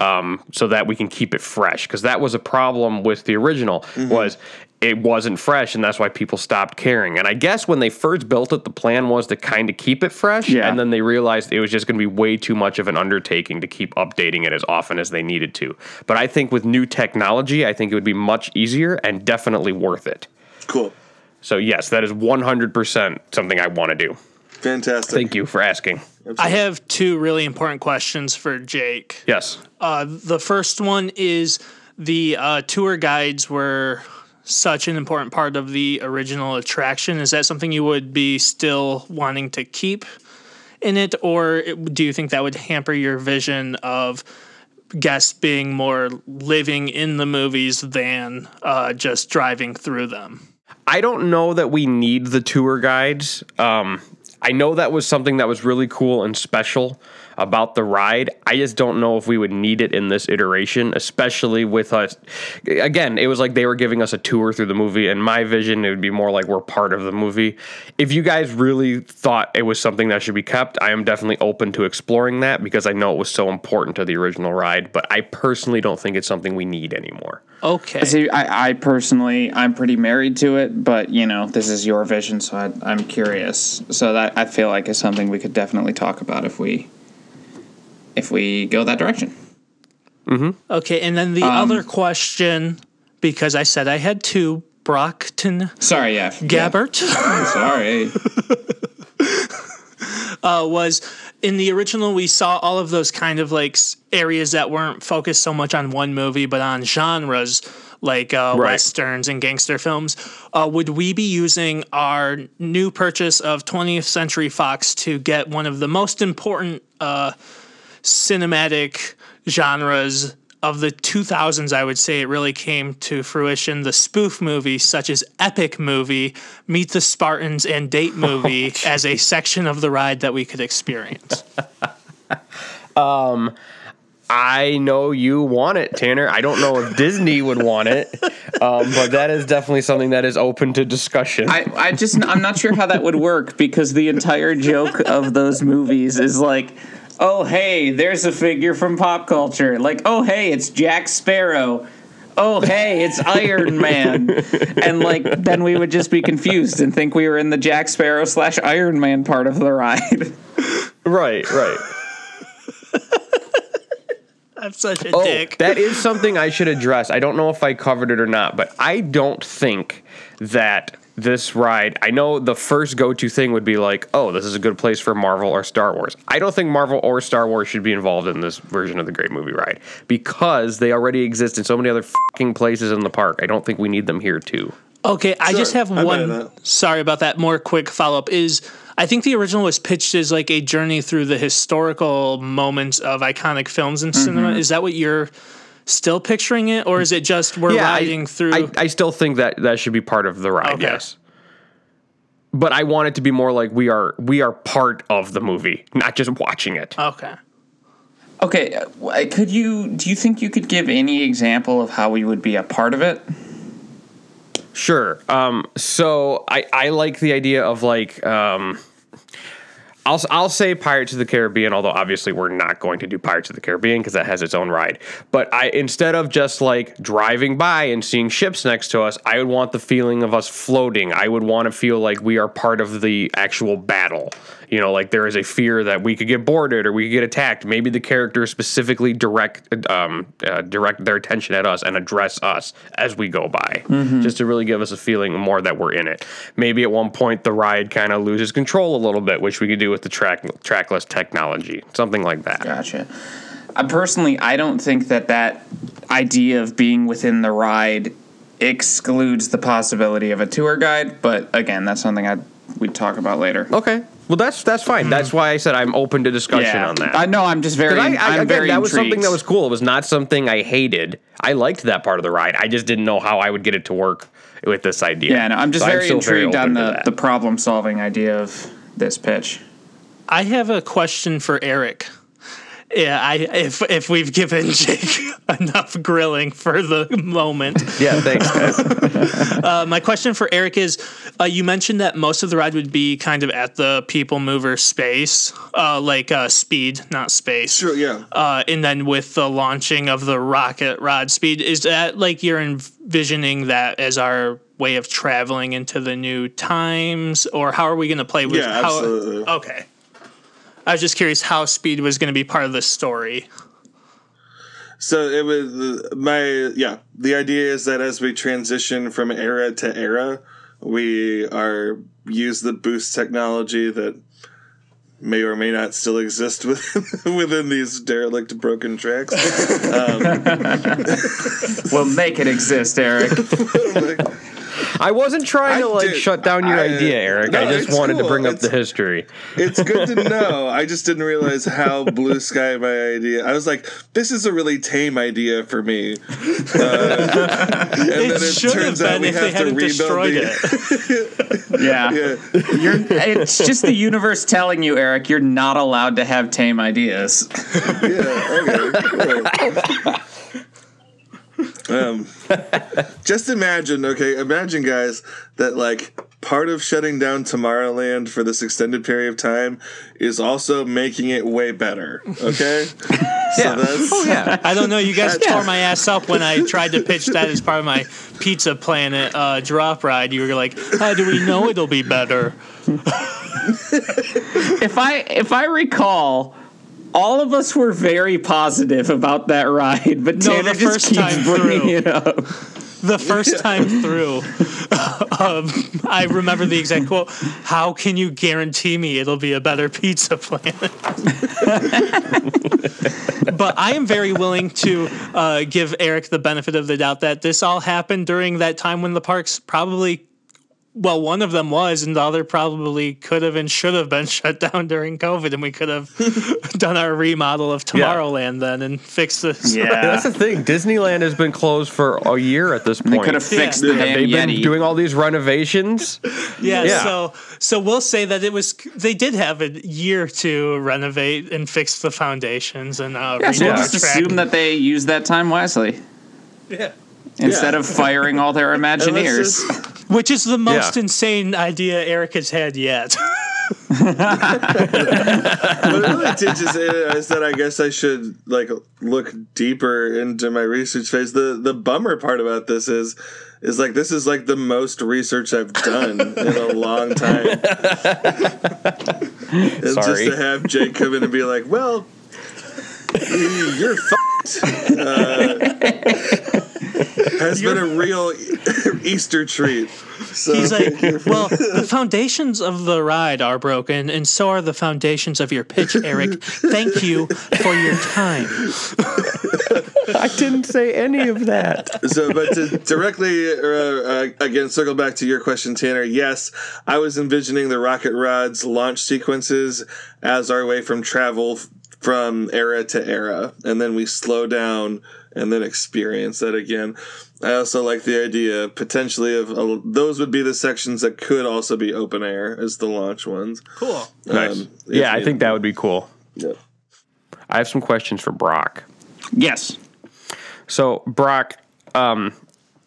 [SPEAKER 2] um, so that we can keep it fresh. Because that was a problem with the original
[SPEAKER 3] Mm-hmm.
[SPEAKER 2] was it wasn't fresh and that's why people stopped caring. And I guess when they first built it, the plan was to kind of keep it fresh.
[SPEAKER 4] Yeah.
[SPEAKER 2] And then they realized it was just going to be way too much of an undertaking to keep updating it as often as they needed to. But I think with new technology, I think it would be much easier and definitely worth it.
[SPEAKER 3] cool,
[SPEAKER 2] So yes, that is 100% something I want to do.
[SPEAKER 3] fantastic.
[SPEAKER 2] Thank you for asking.
[SPEAKER 5] I have two really important questions for Jake.
[SPEAKER 2] Yes.
[SPEAKER 5] Uh, the first one is the uh, tour guides were such an important part of the original attraction. Is that something you would be still wanting to keep in it, or it- do you think that would hamper your vision of guests being more living in the movies than uh, just driving through them?
[SPEAKER 2] I don't know that we need the tour guides. Um, I know that was something that was really cool and special about the ride. I just don't know if we would need it in this iteration, especially with us. Again, it was like they were giving us a tour through the movie. and my vision, it would be more like we're part of the movie. If you guys really thought it was something that should be kept, I am definitely open to exploring that because I know it was so important to the original ride. But I personally don't think it's something we need anymore.
[SPEAKER 5] Okay.
[SPEAKER 4] See, I, I personally, I'm pretty married to it, but you know, this is your vision, so I, I'm curious. So that I feel like is something we could definitely talk about if we, if we go that direction.
[SPEAKER 5] Okay, and then the other question, because I said I had two, Brockton
[SPEAKER 4] Sorry, yeah,
[SPEAKER 5] Gabbert.
[SPEAKER 4] Yeah. Sorry.
[SPEAKER 5] uh, was in the original we saw all of those kind of like areas that weren't focused so much on one movie but on genres like uh,
[SPEAKER 2] Right.
[SPEAKER 5] westerns and gangster films uh, would we be using our new purchase of 20th century fox to get one of the most important uh, cinematic genres of the 2000s i would say it really came to fruition the spoof movie such as epic movie meet the spartans and date movie as a section of the ride that we could experience
[SPEAKER 2] I know you want it, Tanner. I don't know if Disney would want it, um, but that is definitely something that is open to discussion.
[SPEAKER 4] I, I just I'm not sure how that would work because the entire joke of those movies is like, oh hey, there's a figure from pop culture. Like, oh hey, it's Jack Sparrow. Oh hey, it's Iron Man. And like then we would just be confused and think we were in the Jack Sparrow slash Iron Man part of the ride.
[SPEAKER 2] right, right.
[SPEAKER 5] i'm such a
[SPEAKER 2] Oh,
[SPEAKER 5] dick
[SPEAKER 2] that is something I should address. I don't know if I covered it or not, but I don't think that this ride. I know the first go-to thing would be like, "Oh, this is a good place for Marvel or Star Wars." I don't think Marvel or Star Wars should be involved in this version of the Great Movie Ride because they already exist in so many other fucking places in the park. I don't think we need them here too.
[SPEAKER 5] Okay, I just have
[SPEAKER 3] I
[SPEAKER 5] one. Sorry about that. More quick follow up is I think the original was pitched as like a journey through the historical moments of iconic films in cinema.
[SPEAKER 2] Mm-hmm.
[SPEAKER 5] Is that what you're still picturing it, or is it just we're riding
[SPEAKER 2] I,
[SPEAKER 5] through?
[SPEAKER 2] I, I still think that that should be part of the ride.
[SPEAKER 5] Okay.
[SPEAKER 2] Yes. But I want it to be more like we are we are part of the movie, not just watching it.
[SPEAKER 5] okay.
[SPEAKER 4] Okay, uh, could you do you think you could give any example of how we would be a part of it?
[SPEAKER 2] Sure. Um, so I, I like the idea of like um, I'll I'll say Pirates of the Caribbean, although obviously we're not going to do Pirates of the Caribbean because that has its own ride. But I instead of just like driving by and seeing ships next to us, I would want the feeling of us floating. I would want to feel like we are part of the actual battle. You know, like there is a fear that we could get boarded or we could get attacked. Maybe the characters specifically direct um, uh, direct their attention at us and address us as we go by, just to really give us a feeling more that we're in it. Maybe at one point the ride kind of loses control a little bit, which we could do with the track trackless technology, something like that.
[SPEAKER 4] Gotcha. I personally, I don't think that that idea of being within the ride excludes the possibility of a tour guide, but again, that's something I we'd talk about later.
[SPEAKER 2] Okay. Well, that's that's fine. That's why I said I'm open to discussion on that.
[SPEAKER 4] I know. I'm just very.
[SPEAKER 2] 'Cause I, I,
[SPEAKER 4] I'm
[SPEAKER 2] again,
[SPEAKER 4] very
[SPEAKER 2] that was something that was cool. It was not something I hated. I liked that part of the ride. I just didn't know how I would get it to work with this idea.
[SPEAKER 4] Yeah, no, I'm just
[SPEAKER 2] So
[SPEAKER 4] very
[SPEAKER 2] still
[SPEAKER 4] intrigued on the, the problem solving idea of this pitch.
[SPEAKER 5] I have a question for Eric. Yeah, I if if we've given Jake enough grilling for the moment.
[SPEAKER 2] yeah, thanks, guys.
[SPEAKER 5] Uh, my question for Eric is: uh, You mentioned that most of the ride would be kind of at the people mover space, uh, like uh, speed, not space.
[SPEAKER 3] Sure, yeah.
[SPEAKER 5] Uh, and then with the launching of the rocket rod speed, is that like you're envisioning that as our way of traveling into the new times, or how are we going to play with?
[SPEAKER 3] Yeah,
[SPEAKER 5] how,
[SPEAKER 3] absolutely.
[SPEAKER 5] Okay. I was just curious how speed was going to be part of the story.
[SPEAKER 3] So it was my yeah. The idea is that as we transition from era to era, we are use the boost technology that may or may not still exist within within these derelict broken tracks.
[SPEAKER 4] Um, we'll make it exist, Eric.
[SPEAKER 2] I wasn't trying to
[SPEAKER 3] I
[SPEAKER 2] like
[SPEAKER 3] did-
[SPEAKER 2] shut down your
[SPEAKER 3] I-
[SPEAKER 2] idea, Eric.
[SPEAKER 3] no,
[SPEAKER 2] I just
[SPEAKER 3] it's
[SPEAKER 2] wanted to
[SPEAKER 3] cool.
[SPEAKER 2] bring up
[SPEAKER 3] It's-
[SPEAKER 2] the history.
[SPEAKER 3] it's good to know. I just didn't realize how blue sky my idea. I was like, this is a really tame idea for me. Uh, and then
[SPEAKER 5] It should have been if they hadn't destroyed
[SPEAKER 3] the.
[SPEAKER 5] it.
[SPEAKER 4] Yeah.
[SPEAKER 3] Yeah.
[SPEAKER 4] You're, it's just the universe telling you, Eric, you're not allowed to have tame ideas.
[SPEAKER 3] Yeah, okay. cool. Um, just imagine, okay, imagine, guys, that like part of shutting down Tomorrowland for this extended period of time is also making it way better. Okay, so that's
[SPEAKER 2] Oh yeah.
[SPEAKER 5] I don't know. You guys tore my ass up when I tried to pitch that as part of my Pizza Planet uh, drop ride. You were like, "How do we know it'll be better?"
[SPEAKER 4] if I if I recall, all of us were very positive about that ride, but
[SPEAKER 5] No,
[SPEAKER 4] Tanner
[SPEAKER 5] the
[SPEAKER 4] just
[SPEAKER 5] first
[SPEAKER 4] keeps
[SPEAKER 5] time
[SPEAKER 4] bringing
[SPEAKER 5] through.
[SPEAKER 4] it up.
[SPEAKER 5] The first time through, um, I remember the exact quote: "How can you guarantee me it'll be a better Pizza Planet?" but I am very willing to uh, give Eric the benefit of the doubt that this all happened during that time when the parks probably. Well, one of them was, and the other probably could have and should have been shut down during COVID, and we could have done our remodel of Tomorrowland then and fixed this.
[SPEAKER 2] Yeah, That's the thing. Disneyland has been closed for a year at this point.
[SPEAKER 4] They could have fixed
[SPEAKER 5] Yeah.
[SPEAKER 4] the
[SPEAKER 2] Have
[SPEAKER 4] damn
[SPEAKER 2] they been
[SPEAKER 4] Yeti.
[SPEAKER 2] doing all these renovations?
[SPEAKER 5] Yeah,
[SPEAKER 2] Yeah.
[SPEAKER 5] so so we'll say that it was they did have a year to renovate and fix the foundations and uh
[SPEAKER 4] yeah, so we'll just assume that they used that time wisely
[SPEAKER 5] yeah.
[SPEAKER 4] Instead of firing all their Imagineers.
[SPEAKER 3] just-
[SPEAKER 5] Which is the most
[SPEAKER 2] Yeah.
[SPEAKER 5] insane idea Eric has had yet.
[SPEAKER 3] what it really teaches is that I guess I should like look deeper into my research phase. The the bummer part about this is is like this is like the most research I've done in a long time. and just to have Jake come in and be like, "Well, you're fucked," uh, has been a real Easter treat. So
[SPEAKER 5] He's like, well, the foundations of the ride are broken, and so are the foundations of your pitch, Eric. Thank you for your time.
[SPEAKER 2] I didn't say any of that.
[SPEAKER 3] so but to directly uh, uh, again circle back to your question tanner yes i was envisioning the rocket rods launch sequences as our way from travel f- from era to era and then we slow down and then experience that again i also like the idea potentially of uh, those would be the sections that could also be open air as the launch ones
[SPEAKER 5] Cool.
[SPEAKER 2] Nice.
[SPEAKER 3] Um,
[SPEAKER 2] yeah, I think that would be cool.
[SPEAKER 3] yeah.
[SPEAKER 2] I have some questions for Brock.
[SPEAKER 4] Yes.
[SPEAKER 2] So, Brock, um,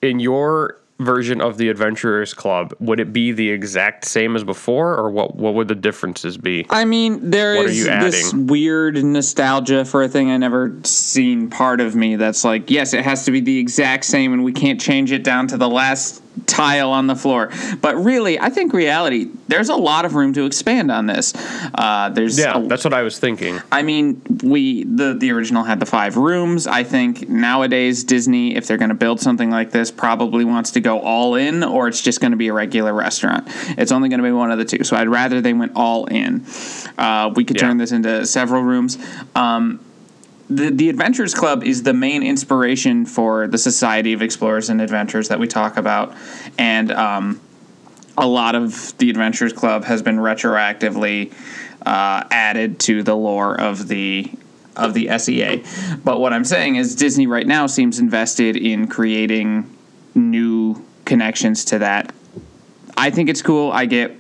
[SPEAKER 2] in your version of the Adventurers Club, would it be the exact same as before, or what? What would the differences be?
[SPEAKER 4] I mean, there
[SPEAKER 2] What
[SPEAKER 4] is this weird nostalgia for a thing I never seen part of me that's like, yes, it has to be the exact same and we can't change it down to the last tile on the floor. But really, I think reality, there's a lot of room to expand on this. Uh, there's
[SPEAKER 2] Yeah,
[SPEAKER 4] a-
[SPEAKER 2] that's what I was thinking.
[SPEAKER 4] I mean, we the the original had the five rooms. I think nowadays Disney, if they're going to build something like this, probably wants to go all in, or it's just going to be a regular restaurant. It's only going to be one of the two. So I'd rather they went all in. Uh, we could
[SPEAKER 2] Yeah.
[SPEAKER 4] turn this into several rooms. Um, the the Adventurers Club is the main inspiration for the Society of Explorers and Adventurers that we talk about, and um, a lot of the Adventures Club has been retroactively uh, added to the lore of the of the SEA. But what I'm saying is Disney right now seems invested in creating new connections to that. I think it's cool. I get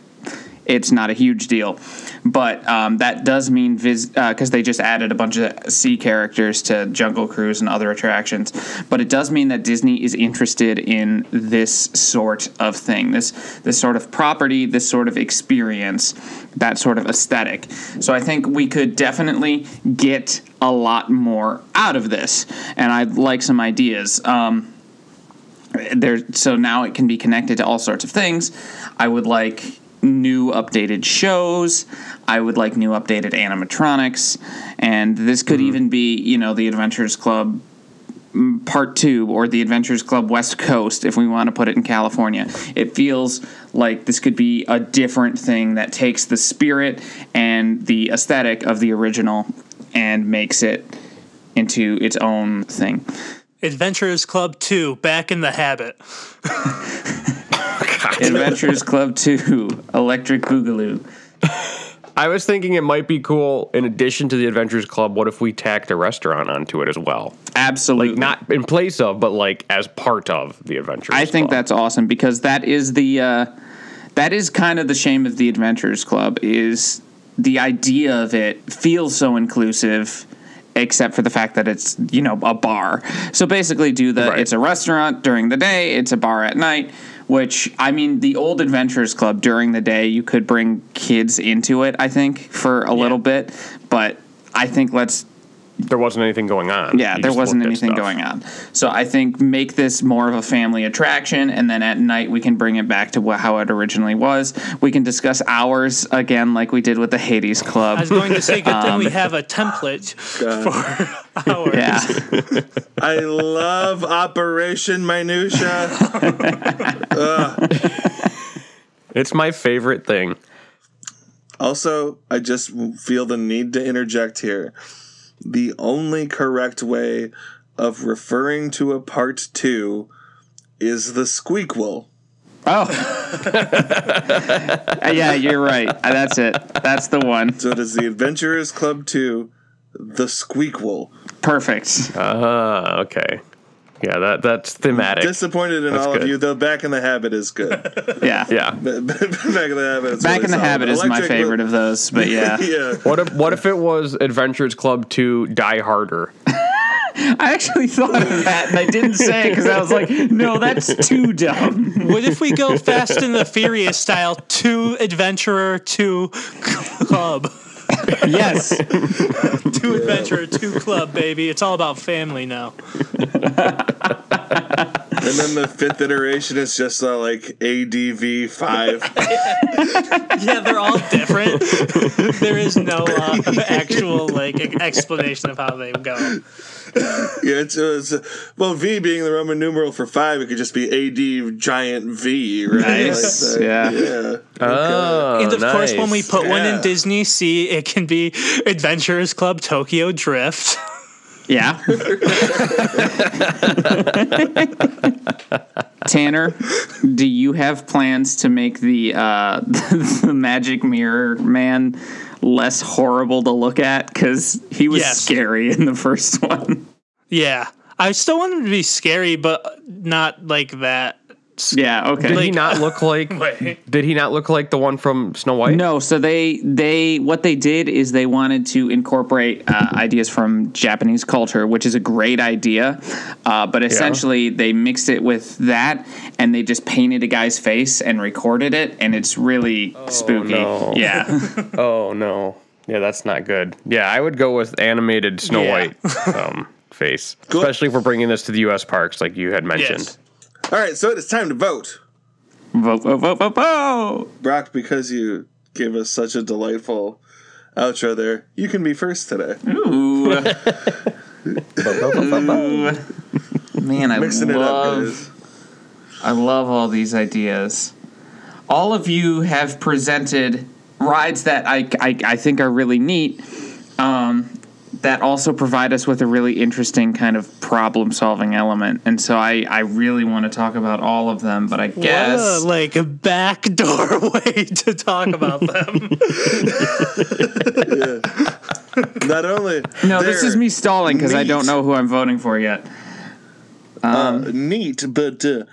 [SPEAKER 4] it's not a huge deal, but um, that does mean because uh, they just added a bunch of sea characters to Jungle Cruise and other attractions. But it does mean that Disney is interested in this sort of thing, this this sort of property, this sort of experience, that sort of aesthetic. So I think we could definitely get a lot more out of this, and I'd like some ideas. Um, there, so now it can be connected to all sorts of things. I would like new updated shows. I would like new updated animatronics, and this could even be, you know, the Adventures Club mm, part two or the Adventures Club West Coast if we want to put it in California. It feels like this could be a different thing that takes the spirit and the aesthetic of the original and makes it into its own thing.
[SPEAKER 5] Adventures Club 2, back in the habit.
[SPEAKER 4] Adventures Club 2, Electric Boogaloo.
[SPEAKER 2] I was thinking it might be cool in addition to the Adventures Club. What if we tacked a restaurant onto it as well?
[SPEAKER 4] Absolutely.
[SPEAKER 2] Like not in place of, but like as part of the Adventures.
[SPEAKER 4] I think
[SPEAKER 2] Club.
[SPEAKER 4] that's awesome because that is the uh, that is kind of the shame of the Adventurers Club is the idea of it feels so inclusive except for the fact that it's you know a bar so basically do the
[SPEAKER 2] Right.
[SPEAKER 4] it's a restaurant during the day it's a bar at night which i mean the old adventurers club during the day you could bring kids into it i think for a little bit. But i think let's
[SPEAKER 2] there wasn't anything going on.
[SPEAKER 4] yeah,
[SPEAKER 2] You
[SPEAKER 4] there wasn't anything
[SPEAKER 2] stuff.
[SPEAKER 4] going on. So I think make this more of a family attraction, and then at night we can bring it back to wha- how it originally was. We can discuss hours again, like we did with the Hades Club.
[SPEAKER 5] I was going to say, good thing we um, have a template for ours.
[SPEAKER 4] yeah,
[SPEAKER 3] I love Operation Minutia.
[SPEAKER 2] It's my favorite thing.
[SPEAKER 3] Also, I just feel the need to interject here. The only correct way of referring to a part two is the squeakquel.
[SPEAKER 4] oh, yeah, you're right. Uh, That's it. That's the one.
[SPEAKER 3] So it is the Adventurers Club 2, the squeakquel.
[SPEAKER 4] Perfect.
[SPEAKER 2] Ah, okay. Yeah, that that's thematic.
[SPEAKER 3] Disappointed in
[SPEAKER 2] That's
[SPEAKER 3] all
[SPEAKER 2] good.
[SPEAKER 3] of you, though Back in the Habit is good.
[SPEAKER 4] Yeah,
[SPEAKER 2] yeah.
[SPEAKER 3] Back in the Habit is
[SPEAKER 4] Back
[SPEAKER 3] really
[SPEAKER 4] in the
[SPEAKER 3] solid.
[SPEAKER 4] Habit is my
[SPEAKER 3] Electric
[SPEAKER 4] favorite of those, but yeah.
[SPEAKER 3] yeah.
[SPEAKER 2] What if what if it was Adventures Club 2 Die Harder?
[SPEAKER 4] I actually thought of that, and I didn't say it because I was like, no, that's too dumb.
[SPEAKER 5] What if we go Fast and the Furious style, two adventurer, two club?
[SPEAKER 4] Yes.
[SPEAKER 5] Two adventure, two club, baby. It's all about family now.
[SPEAKER 3] And then the fifth iteration is just uh, like ADV 5.
[SPEAKER 5] Yeah, they're all different. there is no uh, actual like explanation of how they go.
[SPEAKER 3] Yeah, it's, it's well, V being the Roman numeral for five, it could just be AD giant V, right?
[SPEAKER 4] Nice.
[SPEAKER 3] Like that.
[SPEAKER 4] Yeah.
[SPEAKER 3] yeah.
[SPEAKER 2] Oh,
[SPEAKER 5] And of course, when we
[SPEAKER 2] nice.
[SPEAKER 5] put one in Disney Sea, it can be Adventurers Club Tokyo Drift.
[SPEAKER 4] Yeah. Tanner, do you have plans to make the uh, the Magic Mirror Man less horrible to look at? Because he was
[SPEAKER 5] Yes.
[SPEAKER 4] scary in the first one.
[SPEAKER 5] Yeah, I still want him to be scary, but not like that.
[SPEAKER 4] Yeah. Okay.
[SPEAKER 2] Did he not look like Did he not look like the one from Snow White?
[SPEAKER 4] No, so they they what they did is they wanted to incorporate uh, ideas from Japanese culture, which is a great idea. Uh, but essentially, they mixed it with that, and they just painted a guy's face and recorded it, and it's really spooky.
[SPEAKER 2] no.
[SPEAKER 4] Yeah,
[SPEAKER 2] Oh no. Yeah, that's not good. Yeah, I would go with animated Snow
[SPEAKER 5] Yeah.
[SPEAKER 2] White um, face, especially if we're bringing this to the U.S. parks, like you had mentioned.
[SPEAKER 5] Yes.
[SPEAKER 3] All right, so it is time to vote.
[SPEAKER 4] vote, vote, vote, vote, vote.
[SPEAKER 3] Brock, because you gave us such a delightful outro there, you can be first today.
[SPEAKER 4] Ooh. Ooh. Man, I
[SPEAKER 3] Mixing it up,
[SPEAKER 4] love
[SPEAKER 3] guys.
[SPEAKER 4] I love all these ideas. All of you have presented rides that I, I, I think are really neat. Um, that also provide us with a really interesting kind of problem solving element. And so I, I really want to talk about all of them, but I guess.
[SPEAKER 5] What a, like a backdoor way to talk about them. yeah.
[SPEAKER 3] Not only
[SPEAKER 4] no, this is me stalling because I don't know who I'm voting for yet.
[SPEAKER 3] uh, neat, but uh,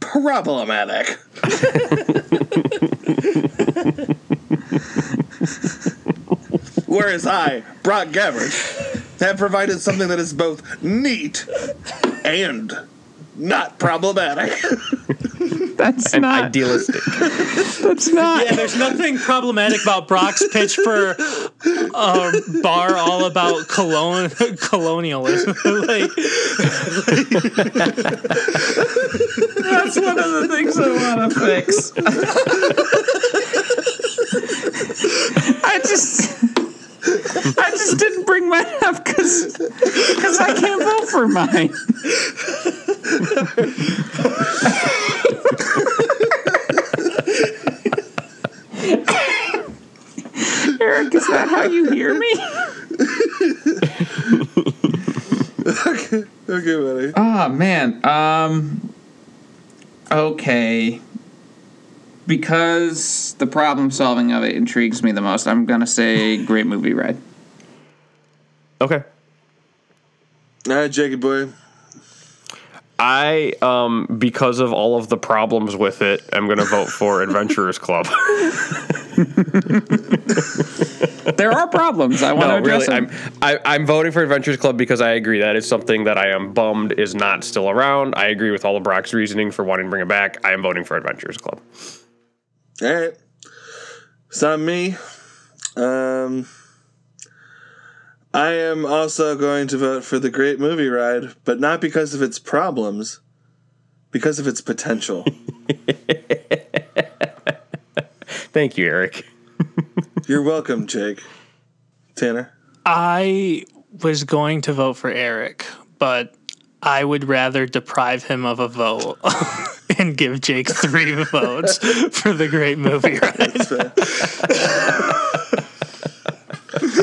[SPEAKER 3] problematic. Whereas I, Brock Gabbard, have provided something that is both neat and not problematic.
[SPEAKER 4] That's
[SPEAKER 2] And
[SPEAKER 4] not.
[SPEAKER 2] idealistic.
[SPEAKER 4] That's not.
[SPEAKER 5] yeah, there's nothing problematic about Brock's pitch for a bar all about colon- colonialism. like,
[SPEAKER 4] That's one of the things I want to fix. I just. I just didn't bring mine up because I can't vote for mine. Eric, is that how you hear me?
[SPEAKER 3] okay, okay, buddy.
[SPEAKER 4] Oh man. Um okay. Because the problem solving of it intrigues me the most, I'm gonna say great movie ride.
[SPEAKER 2] Okay.
[SPEAKER 3] All right, Jakey boy.
[SPEAKER 2] I, um, because of all of the problems with it, I'm going to vote for Adventurers Club.
[SPEAKER 4] There are problems. I want to
[SPEAKER 2] no,
[SPEAKER 4] address
[SPEAKER 2] really,
[SPEAKER 4] them.
[SPEAKER 2] I'm, I, I'm voting for Adventurers Club because I agree that is something that I am bummed is not still around. I agree with all of Brock's reasoning for wanting to bring it back. I am voting for Adventurers Club.
[SPEAKER 3] All right. It's not me. Um, I am also going to vote for the Great Movie Ride, but not because of its problems, because of its potential.
[SPEAKER 2] Thank you, Eric.
[SPEAKER 3] You're welcome, Jake. Tanner.
[SPEAKER 5] I was going to vote for Eric, but I would rather deprive him of a vote and give Jake three votes for the great movie ride.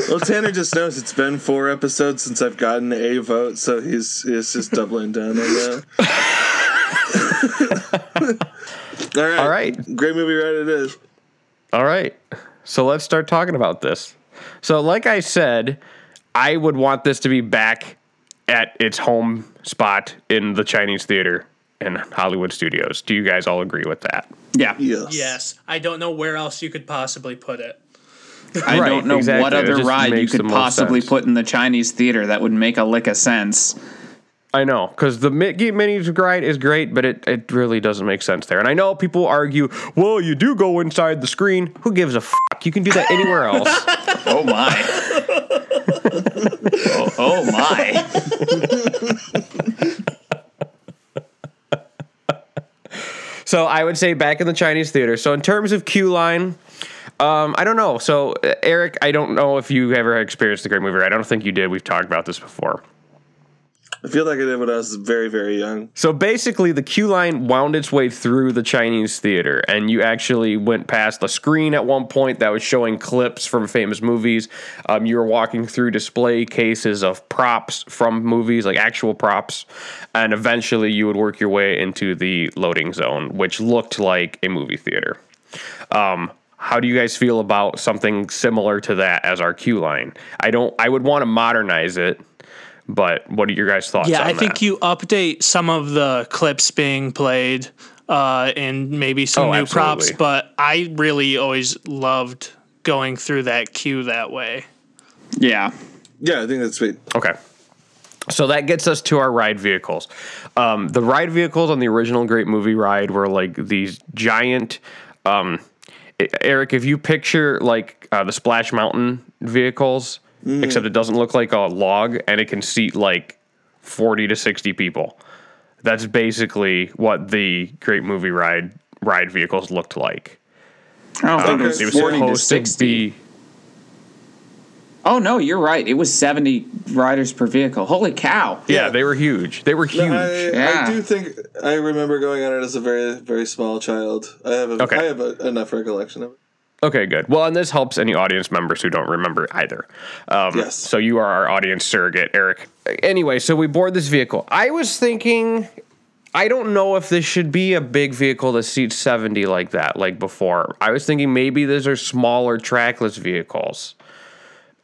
[SPEAKER 3] Well, Tanner just knows it's been four episodes since I've gotten a vote, so he's he's just doubling down on that. All right.
[SPEAKER 2] All right.
[SPEAKER 3] Great movie ride it is.
[SPEAKER 2] All right. So let's start talking about this. So, like I said, I would want this to be back at its home spot in the Chinese theater in Hollywood studios. Do you guys all agree with that?
[SPEAKER 4] Yeah.
[SPEAKER 3] Yes.
[SPEAKER 5] Yes, I don't know where else you could possibly put it.
[SPEAKER 4] I
[SPEAKER 2] Right,
[SPEAKER 4] don't know
[SPEAKER 2] exactly.
[SPEAKER 4] what other ride you could possibly
[SPEAKER 2] sense.
[SPEAKER 4] put in the Chinese theater that would make a lick of sense.
[SPEAKER 2] I know, because the Mickey Minnie's ride is great, but it, it really doesn't make sense there. And I know people argue, well, you do go inside the screen. Who gives a fuck? You can do that anywhere else.
[SPEAKER 4] Oh my. Oh, oh my.
[SPEAKER 2] So I would say back in the Chinese theater. So in terms of queue line, um, I don't know. So uh, Eric, I don't know if you ever experienced the Great Movie I don't think you did. We've talked about this before.
[SPEAKER 3] I feel like I did when I was very, very young.
[SPEAKER 2] So basically, the queue line wound its way through the Chinese theater, and you actually went past the screen at one point that was showing clips from famous movies. Um, you were walking through display cases of props from movies, like actual props, and eventually you would work your way into the loading zone, which looked like a movie theater. Um, how do you guys feel about something similar to that as our queue line? I don't. I would want to modernize it, but what are your guys' thoughts?
[SPEAKER 5] Yeah,
[SPEAKER 2] on
[SPEAKER 5] I think
[SPEAKER 2] that?
[SPEAKER 5] you update some of the clips being played uh, and maybe some
[SPEAKER 2] Oh,
[SPEAKER 5] new props, but I really always loved going through that queue that way.
[SPEAKER 4] Yeah.
[SPEAKER 3] Yeah, I think that's sweet.
[SPEAKER 2] Okay. So that gets us to our ride vehicles. Um, the ride vehicles on the original Great Movie Ride were like these giant. Um, Eric, if you picture like uh, the Splash Mountain vehicles, Mm. except it doesn't look like a log and it can seat like 40 to 60 people. That's basically what the Great Movie Ride ride vehicles looked like.
[SPEAKER 4] I don't think it was
[SPEAKER 2] It was
[SPEAKER 4] 40 to
[SPEAKER 2] supposed to
[SPEAKER 4] 60.
[SPEAKER 2] be.
[SPEAKER 4] Oh, no, you're right. It was 70 riders per vehicle. Holy cow.
[SPEAKER 2] Yeah, they were huge. They were huge.
[SPEAKER 3] No, I,
[SPEAKER 4] Yeah.
[SPEAKER 3] I do think I remember going on it as a very, very small child. I have a,
[SPEAKER 2] Okay.
[SPEAKER 3] I have a, enough recollection of it.
[SPEAKER 2] Okay, good. Well, and this helps any audience members who don't remember either. Um,
[SPEAKER 3] Yes.
[SPEAKER 2] So you are our audience surrogate, Eric. Anyway, so we board this vehicle. I was thinking, I don't know if this should be a big vehicle that seats 70 like that, like before. I was thinking maybe these are smaller trackless vehicles.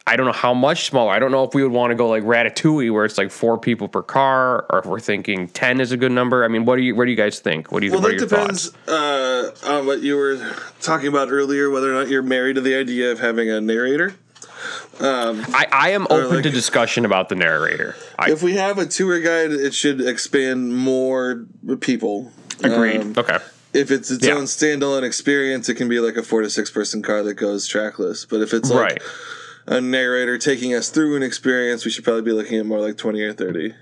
[SPEAKER 2] I don't know how much smaller. I don't know if we would want to go like Ratatouille, where it's like four people per car, or if we're thinking 10 is a good number. I mean, what do you, what do you guys think? What do you,
[SPEAKER 3] Well,
[SPEAKER 2] what are
[SPEAKER 3] that depends uh, on what you were talking about earlier, whether or not you're married to the idea of having a narrator.
[SPEAKER 2] I, I am open
[SPEAKER 3] like-
[SPEAKER 2] to discussion about the narrator. I,
[SPEAKER 3] If we have a tour guide, it should expand more people.
[SPEAKER 4] Agreed.
[SPEAKER 3] Um,
[SPEAKER 2] okay.
[SPEAKER 3] if it's its
[SPEAKER 2] Yeah.
[SPEAKER 3] own standalone experience, it can be like a four to six person car that goes trackless. But if it's like
[SPEAKER 2] Right.
[SPEAKER 3] A narrator taking us through an experience, we should probably be looking at more like 20 or 30.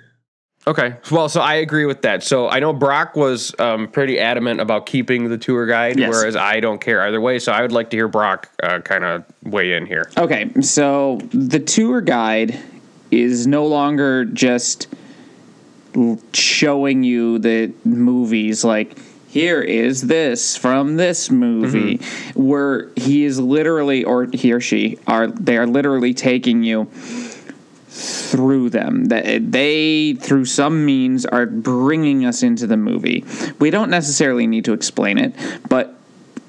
[SPEAKER 2] Okay. Well, so I agree with that. So I know Brock was um, pretty adamant about keeping the tour guide,
[SPEAKER 4] Yes.
[SPEAKER 2] whereas I don't care either way. So I would like to hear Brock uh, kind of weigh in here.
[SPEAKER 4] Okay, so the tour guide is no longer just showing you the movies like here is this from this movie mm-hmm. where he is literally or he or she are they are literally taking you through them. That they through some means are bringing us into the movie. We don't necessarily need to explain it but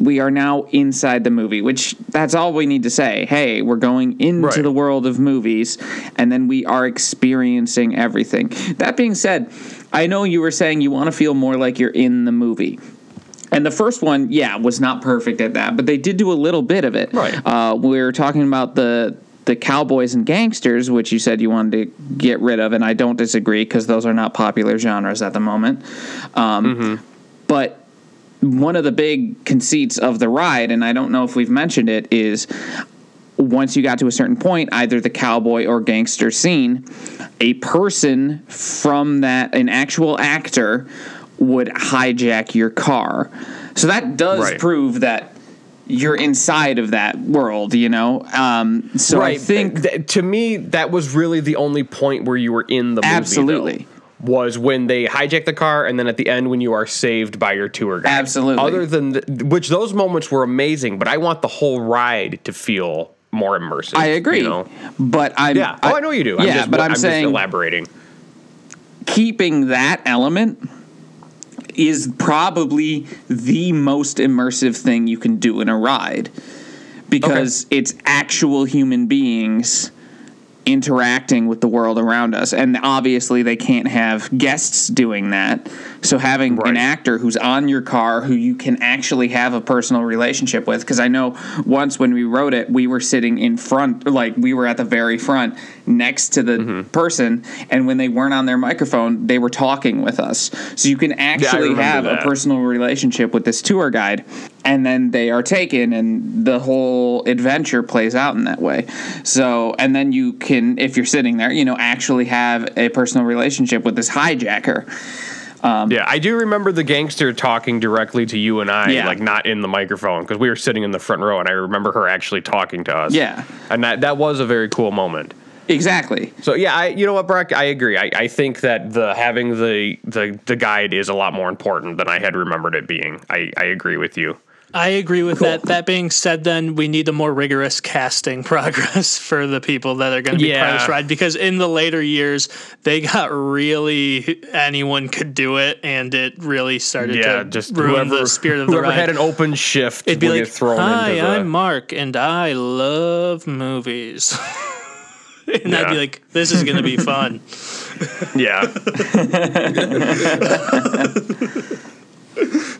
[SPEAKER 4] we are now inside the movie which that's all we need to say. Hey we're going into
[SPEAKER 2] Right.
[SPEAKER 4] the world of movies and then we are experiencing everything. That being said i know you were saying you want to feel more like you're in the movie and the first one, yeah, was not perfect at that, but they did do a little bit of it.
[SPEAKER 2] Right.
[SPEAKER 4] Uh, we were talking about the the cowboys and gangsters, which you said you wanted to get rid of, and I don't disagree because those are not popular genres at the moment. Um, But one of the big conceits of the ride, and I don't know if we've mentioned it, is once you got to a certain point, either the cowboy or gangster scene, a person from that, an actual actor, would hijack your car. So that does
[SPEAKER 2] Right.
[SPEAKER 4] prove that you're inside of that world, you know? Um, so I think.
[SPEAKER 2] th- to me, that was really the only point where you were in the movie.
[SPEAKER 4] Absolutely.
[SPEAKER 2] was when they hijack the car, and then at the end when you are saved by your tour guide.
[SPEAKER 4] Absolutely.
[SPEAKER 2] Other than th- which, those moments were amazing. But I want the whole ride to feel more immersive.
[SPEAKER 4] I agree.
[SPEAKER 2] you know?
[SPEAKER 4] But I'm.
[SPEAKER 2] Yeah. Oh, I know you do. I'm
[SPEAKER 4] yeah,
[SPEAKER 2] just,
[SPEAKER 4] but I'm,
[SPEAKER 2] just
[SPEAKER 4] saying
[SPEAKER 2] elaborating.
[SPEAKER 4] keeping that element is probably the most immersive thing you can do in a ride because it's actual human beings interacting with the world around us. And obviously they can't have guests doing that. So having
[SPEAKER 2] Right.
[SPEAKER 4] an actor who's on your car who you can actually have a personal relationship with. Because i know once when we wrote it we were sitting in front like we were at the very front next to the
[SPEAKER 2] Mm-hmm.
[SPEAKER 4] person and when they weren't on their microphone they were talking with us so you can actually
[SPEAKER 2] remember
[SPEAKER 4] have
[SPEAKER 2] that.
[SPEAKER 4] a personal relationship with this tour guide and then they are taken and the whole adventure plays out in that way so and then you can if you're sitting there you know actually have a personal relationship with this hijacker
[SPEAKER 2] Yeah, I do remember the gangster talking directly to you and I,
[SPEAKER 4] Yeah.
[SPEAKER 2] like not in the microphone, because we were sitting in the front row, and I remember her actually talking to us.
[SPEAKER 4] Yeah.
[SPEAKER 2] and that that was a very cool moment.
[SPEAKER 4] Exactly
[SPEAKER 2] So yeah, I you know what, Brock, I agree. I, I think that the having the, the the guide is a lot more important than I had remembered it being. I, I agree with you.
[SPEAKER 5] I agree with that. That being said, then we need a more rigorous casting progress for the people that are going to be part of this ride because in the later years they got really anyone could do it, and it really started
[SPEAKER 2] Yeah,
[SPEAKER 5] to
[SPEAKER 2] just
[SPEAKER 5] ruin
[SPEAKER 2] whoever
[SPEAKER 5] the spirit of the
[SPEAKER 2] whoever
[SPEAKER 5] ride.
[SPEAKER 2] had an open shift
[SPEAKER 5] It'd be like,
[SPEAKER 2] get thrown
[SPEAKER 5] "Hi,
[SPEAKER 2] into the.
[SPEAKER 5] I'm Mark, and I love movies." and I'd be like, "This is going to be fun."
[SPEAKER 2] yeah,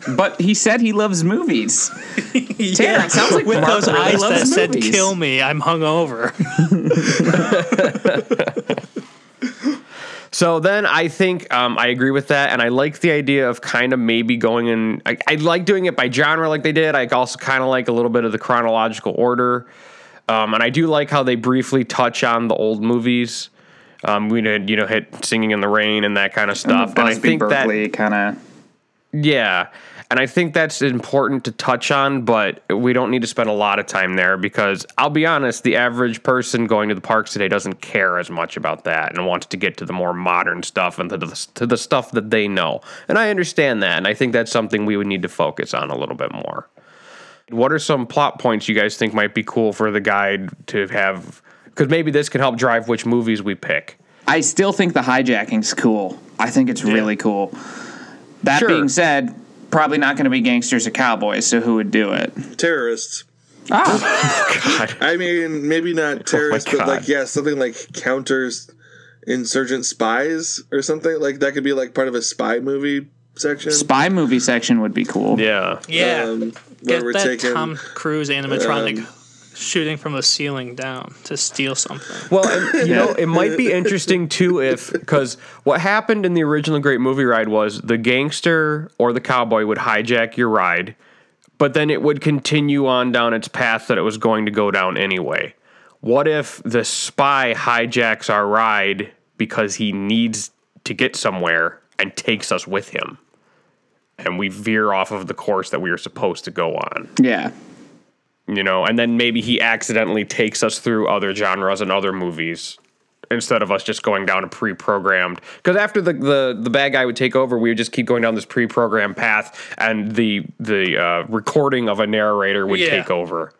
[SPEAKER 4] but he said he loves movies Tanner, it sounds like
[SPEAKER 5] with
[SPEAKER 4] Mark
[SPEAKER 5] those
[SPEAKER 4] really
[SPEAKER 5] eyes that
[SPEAKER 4] loves
[SPEAKER 5] said
[SPEAKER 4] movies.
[SPEAKER 5] "Kill me," I'm hungover.
[SPEAKER 2] So then I think um, I agree with that, and I like the idea of kind of maybe going in. I, I like doing it by genre like they did. I also kind of like a little bit of the chronological order, um, and I do like how they briefly touch on the old movies. Um, we did, you know, hit "Singing in the Rain" and that kind of stuff, and I
[SPEAKER 4] Busby
[SPEAKER 2] think that
[SPEAKER 4] kind of
[SPEAKER 2] yeah. And I think that's important to touch on, but we don't need to spend a lot of time there because I'll be honest, the average person going to the parks today doesn't care as much about that and wants to get to the more modern stuff and to the, to the stuff that they know. And I understand that. And I think that's something we would need to focus on a little bit more. What are some plot points you guys think might be cool for the guide to have? Because maybe this can help drive which movies we pick.
[SPEAKER 4] I still think the hijacking's cool. I think it's really cool. That
[SPEAKER 2] Sure.
[SPEAKER 4] being said, probably not going to be gangsters or cowboys, so who would do it?
[SPEAKER 3] Terrorists.
[SPEAKER 4] Ah,
[SPEAKER 2] God.
[SPEAKER 3] I mean, maybe not terrorists, but like yeah, something like counters insurgent spies or something like that could be like part of a spy movie section.
[SPEAKER 4] spy movie section would be cool.
[SPEAKER 2] Yeah.
[SPEAKER 5] Yeah.
[SPEAKER 3] Um, where
[SPEAKER 5] Get
[SPEAKER 3] we're
[SPEAKER 5] that
[SPEAKER 3] taking
[SPEAKER 5] Tom Cruise animatronic
[SPEAKER 3] um,
[SPEAKER 5] shooting from the ceiling down to steal something.
[SPEAKER 2] Well, and, you know, it might be interesting too if because what happened in the original Great Movie Ride was the gangster or the cowboy would hijack your ride, but then it would continue on down its path that it was going to go down anyway. What if the spy hijacks our ride because he needs to get somewhere and takes us with him? And we veer off of the course that we are supposed to go on
[SPEAKER 4] Yeah.
[SPEAKER 2] you know, and then maybe he accidentally takes us through other genres and other movies instead of us just going down a pre-programmed. Because after the, the the bad guy would take over, we would just keep going down this pre-programmed path, and the the uh, recording of a narrator would
[SPEAKER 5] Yeah.
[SPEAKER 2] take over.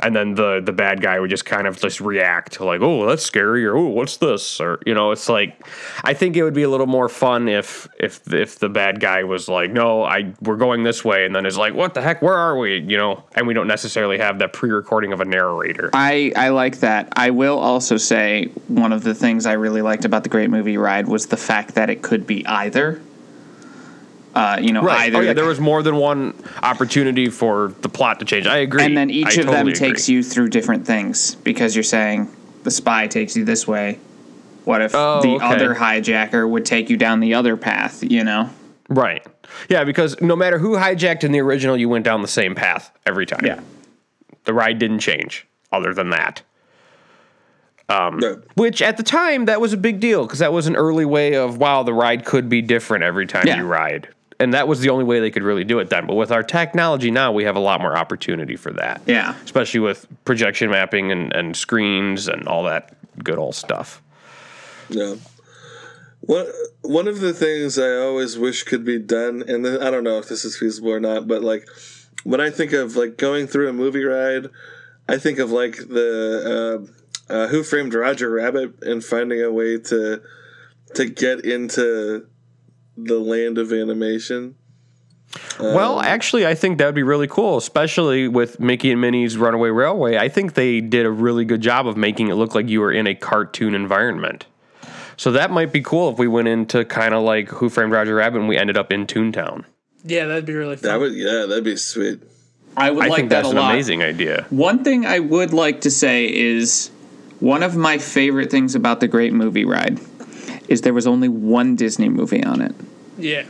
[SPEAKER 2] And then the the bad guy would just kind of just react like, oh, that's scary, or oh, what's this, or you know, it's like, I think it would be a little more fun if if if the bad guy was like, no, I we're going this way, and then is like, what the heck, where are we, you know, and we don't necessarily have that pre-recording of a narrator.
[SPEAKER 4] I, I like that. I will also say one of the things I really liked about the Great Movie Ride was the fact that it could be either. Uh, you know,
[SPEAKER 2] Right.
[SPEAKER 4] either
[SPEAKER 2] Oh yeah,
[SPEAKER 4] the-
[SPEAKER 2] there was more than one opportunity for the plot to change. I agree.
[SPEAKER 4] and then each
[SPEAKER 2] I
[SPEAKER 4] of them
[SPEAKER 2] totally
[SPEAKER 4] takes you through different things because you're saying the spy takes you this way. What if
[SPEAKER 2] Oh,
[SPEAKER 4] the
[SPEAKER 2] okay.
[SPEAKER 4] other hijacker would take you down the other path? You know,
[SPEAKER 2] Right. Yeah, because no matter who hijacked in the original, you went down the same path every time.
[SPEAKER 4] yeah,
[SPEAKER 2] The ride didn't change, other than that.
[SPEAKER 3] No.
[SPEAKER 2] Which at the time, that was a big deal because that was an early way of, wow, the ride could be different every time
[SPEAKER 4] Yeah.
[SPEAKER 2] you ride. And that was the only way they could really do it then. But with our technology now, we have a lot more opportunity for that.
[SPEAKER 4] Yeah.
[SPEAKER 2] Especially with projection mapping and, and screens and all that good old stuff.
[SPEAKER 3] Yeah. One one of the things I always wish could be done, and I don't know if this is feasible or not, but like when I think of like going through a movie ride, I think of like the uh, uh, Who Framed Roger Rabbit and finding a way to to get into the land of animation.
[SPEAKER 2] Um, well, actually, I think that would be really cool, especially with Mickey and Minnie's Runaway Railway. I think they did a really good job of making it look like you were in a cartoon environment. So that might be cool if we went into kind of like Who Framed Roger Rabbit and we ended up in Toontown.
[SPEAKER 5] Yeah, that'd be really fun.
[SPEAKER 3] That would yeah, that'd be sweet.
[SPEAKER 4] I would
[SPEAKER 2] I
[SPEAKER 4] like
[SPEAKER 2] think
[SPEAKER 4] that
[SPEAKER 2] that's
[SPEAKER 4] a
[SPEAKER 2] an
[SPEAKER 4] lot.
[SPEAKER 2] amazing idea.
[SPEAKER 4] One thing I would like to say is one of my favorite things about the Great Movie Ride is there was only one Disney movie on it.
[SPEAKER 5] yeah.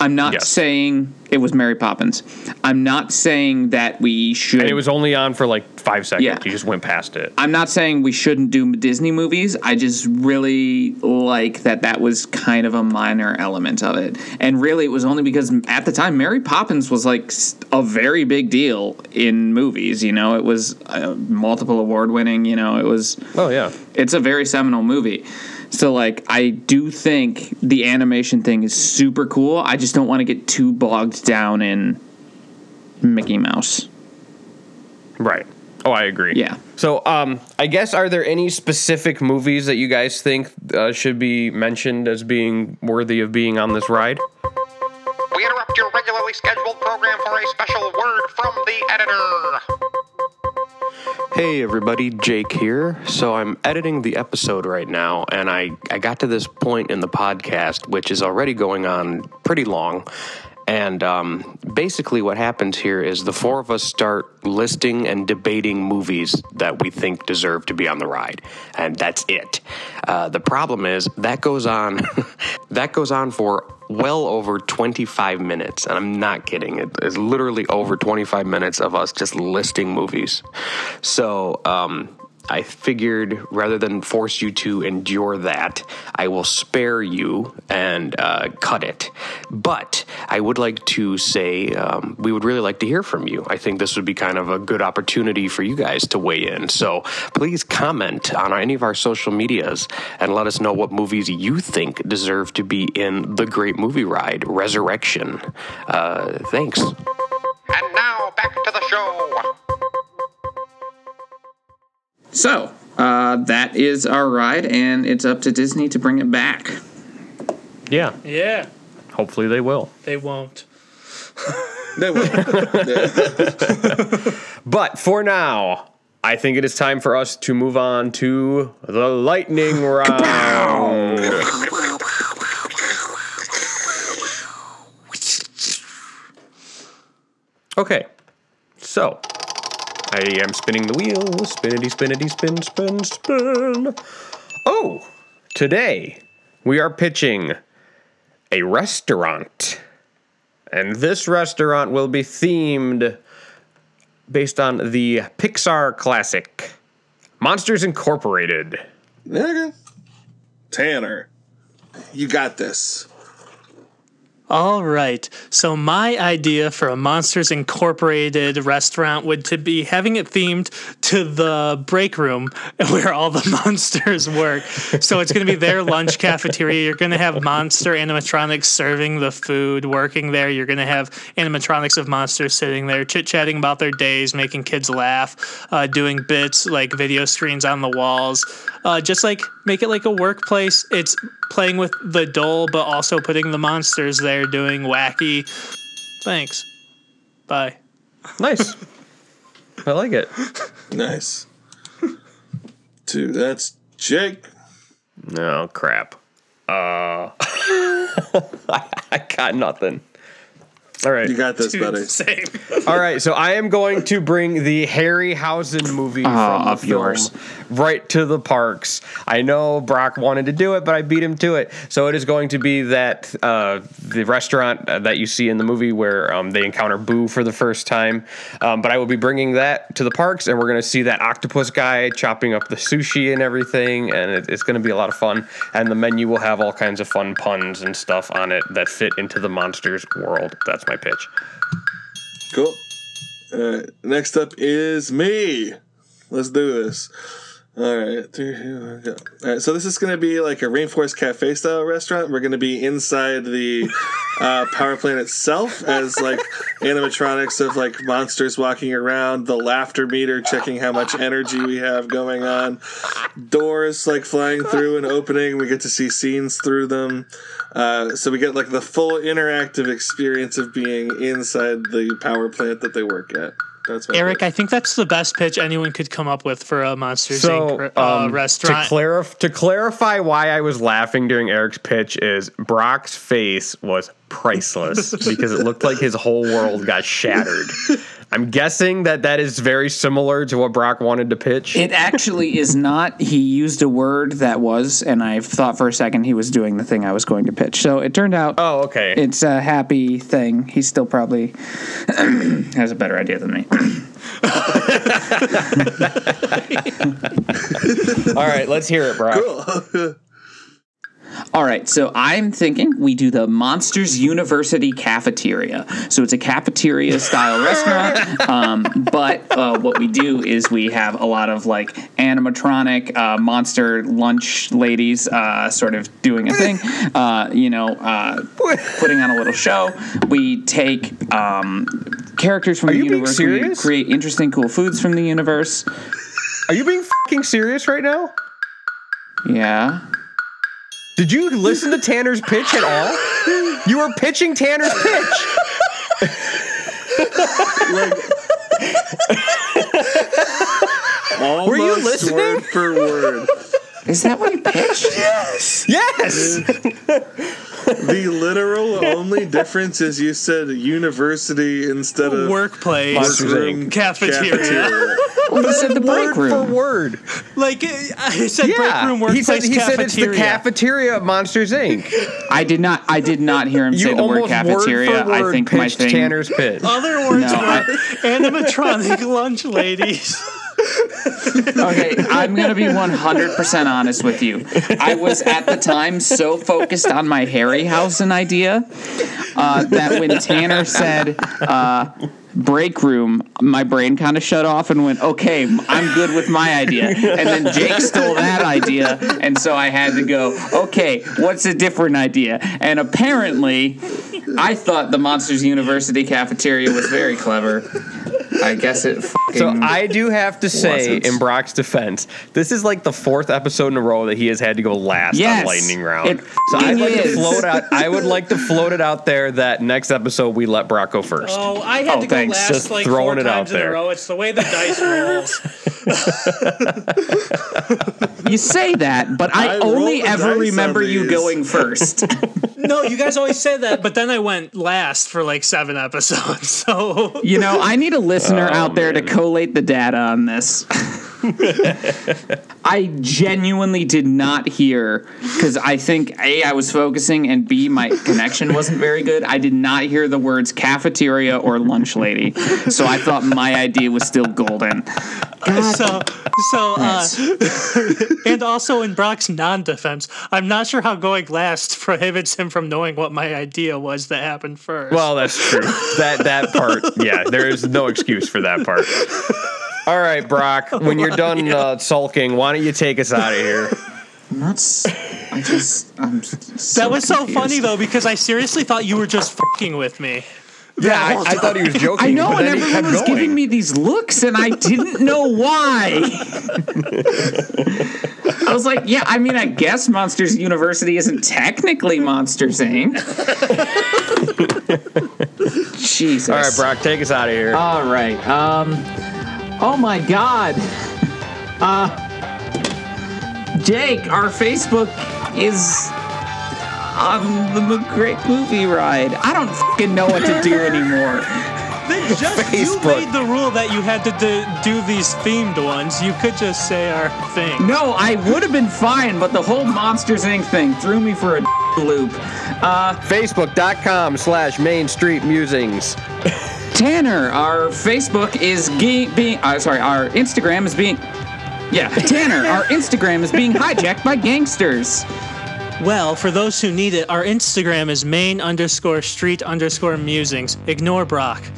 [SPEAKER 4] I'm not
[SPEAKER 2] Yes.
[SPEAKER 4] saying it was Mary Poppins. I'm not saying that we should.
[SPEAKER 2] And it was only on for like five seconds.
[SPEAKER 4] Yeah.
[SPEAKER 2] You just went past it.
[SPEAKER 4] I'm not saying we shouldn't do Disney movies. I just really like that that was kind of a minor element of it. And really, it was only because at the time, Mary Poppins was like a very big deal in movies. You know, it was uh, multiple award winning. You know, it was.
[SPEAKER 2] Oh, yeah.
[SPEAKER 4] It's a very seminal movie. So, like, I do think the animation thing is super cool. I just don't want to get too bogged down in Mickey Mouse.
[SPEAKER 2] Right. Oh, I agree.
[SPEAKER 4] Yeah.
[SPEAKER 2] So, um, I guess are there any specific movies that you guys think uh, should be mentioned as being worthy of being on this ride?
[SPEAKER 6] We interrupt your regularly scheduled program for a special word from the editor.
[SPEAKER 2] Hey everybody, Jake here. So I'm editing the episode right now, and I, I got to this point in the podcast, which is already going on pretty long. And um, basically, what happens here is the four of us start listing and debating movies that we think deserve to be on the ride, and that's it. Uh, the problem is that goes on, that goes on for well over 25 minutes, and I'm not kidding. It is literally over 25 minutes of us just listing movies. So, um, I figured rather than force you to endure that, I will spare you and uh, cut it. But I would like to say um, we would really like to hear from you. I think this would be kind of a good opportunity for you guys to weigh in. So please comment on any of our social medias and let us know what movies you think deserve to be in the Great Movie Ride Resurrection. Uh, thanks.
[SPEAKER 6] And now back to the show.
[SPEAKER 4] So uh, that is our ride, and it's up to Disney to bring it back.
[SPEAKER 2] Yeah,
[SPEAKER 5] Yeah,
[SPEAKER 2] hopefully they will.
[SPEAKER 5] they won't.
[SPEAKER 3] They will.
[SPEAKER 2] But for now, I think it is time for us to move on to the lightning round. Okay, so I am spinning the wheel. Spinnity, spinnity, spin, spin, spin. Oh, today we are pitching a restaurant. And this restaurant will be themed based on the Pixar classic Monsters Incorporated.
[SPEAKER 3] Okay. Tanner, you got this.
[SPEAKER 5] All right. So my idea for a Monsters Incorporated restaurant would to be having it themed to the break room where all the monsters work. So it's going to be their lunch cafeteria. You're going to have monster animatronics serving the food, working there. You're going to have animatronics of monsters sitting there, chit chatting about their days, making kids laugh, uh, doing bits like video screens on the walls. Uh, just like make it like a workplace. It's playing with the doll, but also putting the monsters there doing wacky. Thanks. Bye.
[SPEAKER 2] Nice. I like it.
[SPEAKER 3] Nice. Two. That's Jake.
[SPEAKER 2] No crap. Uh, I got nothing. All right.
[SPEAKER 3] You got this, buddy.
[SPEAKER 5] Same.
[SPEAKER 2] All right, so I am going to bring the Harryhausen movie from the
[SPEAKER 4] Ah, of
[SPEAKER 2] film
[SPEAKER 4] yours.
[SPEAKER 2] Right to the parks. I know Brock wanted to do it, but I beat him to it. So it is going to be that uh, the restaurant that you see in the movie where um, they encounter Boo for the first time. Um, but I will be bringing that to the parks, and we're going to see that octopus guy chopping up the sushi and everything, and it, it's going to be a lot of fun. And the menu will have all kinds of fun puns and stuff on it that fit into the monsters world. That's my pitch.
[SPEAKER 3] Cool. All right. Next up is me. Let's do this. All right. Three, two, one, go. All right. So this is going to be like a rainforest cafe style restaurant. We're going to be inside the uh, power plant itself as like animatronics of like monsters walking around. The laughter meter checking how much energy we have going on. Doors like flying through and opening. We get to see scenes through them. Uh, so we get like the full interactive experience of being inside the power plant that they work at. That's
[SPEAKER 5] Eric,
[SPEAKER 3] pitch.
[SPEAKER 5] I think that's the best pitch anyone could come up with for a Monsters
[SPEAKER 2] So,
[SPEAKER 5] Inc. uh,
[SPEAKER 2] um,
[SPEAKER 5] restaurant.
[SPEAKER 2] To, clarif- to clarify why I was laughing during Eric's pitch is Brock's face was priceless because it looked like his whole world got shattered. I'm guessing that that is very similar to what Brock wanted to pitch.
[SPEAKER 4] It actually is not. He used a word that was, and I thought for a second he was doing the thing I was going to pitch. So it turned out
[SPEAKER 2] oh, okay.
[SPEAKER 4] it's a happy thing. He still probably has a better idea than me.
[SPEAKER 2] All right, let's hear it, Brock.
[SPEAKER 4] All right, so I'm thinking we do the Monsters University cafeteria. So it's a cafeteria style restaurant, um, but uh, what we do is we have a lot of like animatronic uh, monster lunch ladies uh, sort of doing a thing, uh, you know, uh, putting on a little show. We take um, characters from the
[SPEAKER 2] you
[SPEAKER 4] universe, we create interesting, cool foods from the universe.
[SPEAKER 2] Are you being fucking serious right now?
[SPEAKER 4] Yeah.
[SPEAKER 2] Did you listen to Tanner's pitch at all? You were pitching Tanner's pitch.
[SPEAKER 3] Almost
[SPEAKER 2] Were you listening?
[SPEAKER 3] word for word.
[SPEAKER 4] Is that what you pitched?
[SPEAKER 2] Yes. Yes.
[SPEAKER 3] The literal only difference is you said university instead of
[SPEAKER 5] Workplace.
[SPEAKER 3] Room
[SPEAKER 2] Inc.
[SPEAKER 5] Cafeteria.
[SPEAKER 4] Well, you said the break
[SPEAKER 2] word
[SPEAKER 4] room.
[SPEAKER 2] for word.
[SPEAKER 5] like uh, I said, break
[SPEAKER 2] Yeah,
[SPEAKER 5] room
[SPEAKER 2] he
[SPEAKER 5] workplace
[SPEAKER 2] said he said it's the
[SPEAKER 5] cafeteria.
[SPEAKER 2] cafeteria of Monsters Inc.
[SPEAKER 4] I did not. I did not hear him
[SPEAKER 2] You
[SPEAKER 4] say the word cafeteria.
[SPEAKER 2] word word
[SPEAKER 4] I think my
[SPEAKER 2] pitched
[SPEAKER 4] thing.
[SPEAKER 2] Tanner's pitch.
[SPEAKER 5] Other words
[SPEAKER 4] No,
[SPEAKER 5] were
[SPEAKER 4] I-
[SPEAKER 5] animatronic lunch ladies.
[SPEAKER 4] Okay, I'm gonna be 100 percent honest with you. I was at the time so focused on my Harryhausen idea uh, that when Tanner said uh, break room, my brain kind of shut off and went, "Okay, I'm good with my idea." And then Jake stole that idea, and so I had to go, "Okay, what's a different idea?" And apparently. I thought the Monsters University cafeteria was very clever. I guess it
[SPEAKER 2] So I do have to say,
[SPEAKER 4] wasn't.
[SPEAKER 2] in Brock's defense, this is like the fourth episode in a row that he has had to go last
[SPEAKER 4] Yes,
[SPEAKER 2] on lightning round. so I'd
[SPEAKER 4] it
[SPEAKER 2] like to float out. I would like to float it out there that next episode we let Brock go first.
[SPEAKER 5] Oh, I had
[SPEAKER 4] Oh,
[SPEAKER 5] to go
[SPEAKER 4] thanks.
[SPEAKER 5] last
[SPEAKER 2] Just
[SPEAKER 5] like
[SPEAKER 2] throwing
[SPEAKER 5] four
[SPEAKER 2] it out
[SPEAKER 5] times in a
[SPEAKER 2] there.
[SPEAKER 5] row. It's the way the dice rolls.
[SPEAKER 4] You say that, but I,
[SPEAKER 3] I
[SPEAKER 4] only ever remember you going first.
[SPEAKER 5] no, you guys always say that, but then I went last for like seven episodes. So
[SPEAKER 4] you know, I need a listener
[SPEAKER 2] Oh,
[SPEAKER 4] out there
[SPEAKER 2] man.
[SPEAKER 4] to collate the data on this. I genuinely did not hear because I think A, I was focusing, and B, my connection wasn't very good. I did not hear the words cafeteria or lunch lady. So I thought my idea was still golden.
[SPEAKER 5] so so uh, and also in Brock's non-defense, I'm not sure how going last prohibits him from knowing what my idea was that happened first.
[SPEAKER 2] Well, that's true. that that part, yeah, there is no excuse for that part. All right, Brock, when you're done uh, sulking, why don't you take us out of here?
[SPEAKER 4] That's. I just. I'm so
[SPEAKER 5] that was so
[SPEAKER 4] confused.
[SPEAKER 5] funny though because I seriously thought you were just fucking with me.
[SPEAKER 2] Yeah, I, I thought he was joking.
[SPEAKER 4] I know,
[SPEAKER 2] but
[SPEAKER 4] and everyone was
[SPEAKER 2] going.
[SPEAKER 4] giving me these looks, and I didn't know why. I was like, yeah, I mean, I guess Monsters University isn't technically Monsters Inc. Jesus.
[SPEAKER 2] All right, Brock, take us out of here.
[SPEAKER 4] All right. Um. Oh my God. Uh. Jake, our Facebook is on the Great Movie Ride. I don't fucking know what to do anymore.
[SPEAKER 5] Then just you made the rule that you had to do, do these themed ones. You could just say our thing.
[SPEAKER 4] No, I would have been fine, but the whole Monsters Inc. thing threw me for a loop.
[SPEAKER 2] Facebook.com slash Main Street Musings.
[SPEAKER 4] Tanner, our Facebook is ge- being. Uh, sorry, our Instagram is being. Yeah, Tanner, our Instagram is being hijacked by gangsters.
[SPEAKER 5] Well, for those who need it, our Instagram is main underscore street underscore musings. Ignore Brock.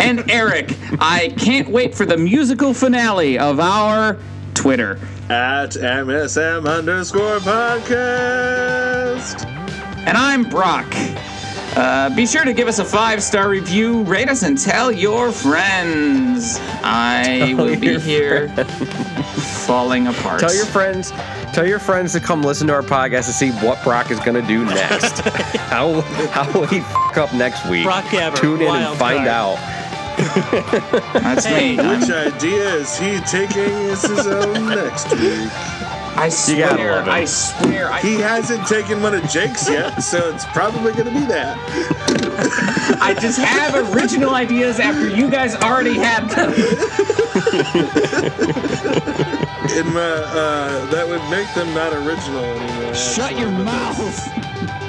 [SPEAKER 4] And Eric, I can't wait for the musical finale of our Twitter.
[SPEAKER 3] At MSM underscore podcast.
[SPEAKER 4] And I'm Brock. Uh, be sure to give us a five star review, rate us, and tell your friends. I will be
[SPEAKER 2] your
[SPEAKER 4] here falling apart.
[SPEAKER 2] Tell your friends, tell your friends to come listen to our podcast to see what Brock is gonna do next. how how will he f- up next week?
[SPEAKER 5] Brock Gabber,
[SPEAKER 2] Tune in and find
[SPEAKER 5] card.
[SPEAKER 2] out.
[SPEAKER 4] That's me. I'm-
[SPEAKER 3] Which idea is he taking as his own next week?
[SPEAKER 4] I
[SPEAKER 2] gotta
[SPEAKER 4] swear,
[SPEAKER 2] love.
[SPEAKER 4] I swear, I,
[SPEAKER 3] He hasn't taken one of Jake's yet, so it's probably going to be that.
[SPEAKER 4] I just have original ideas after you guys already had them.
[SPEAKER 3] In my, uh, that would make them not original anymore.
[SPEAKER 4] Shut
[SPEAKER 3] actually,
[SPEAKER 4] your
[SPEAKER 3] but
[SPEAKER 4] mouth.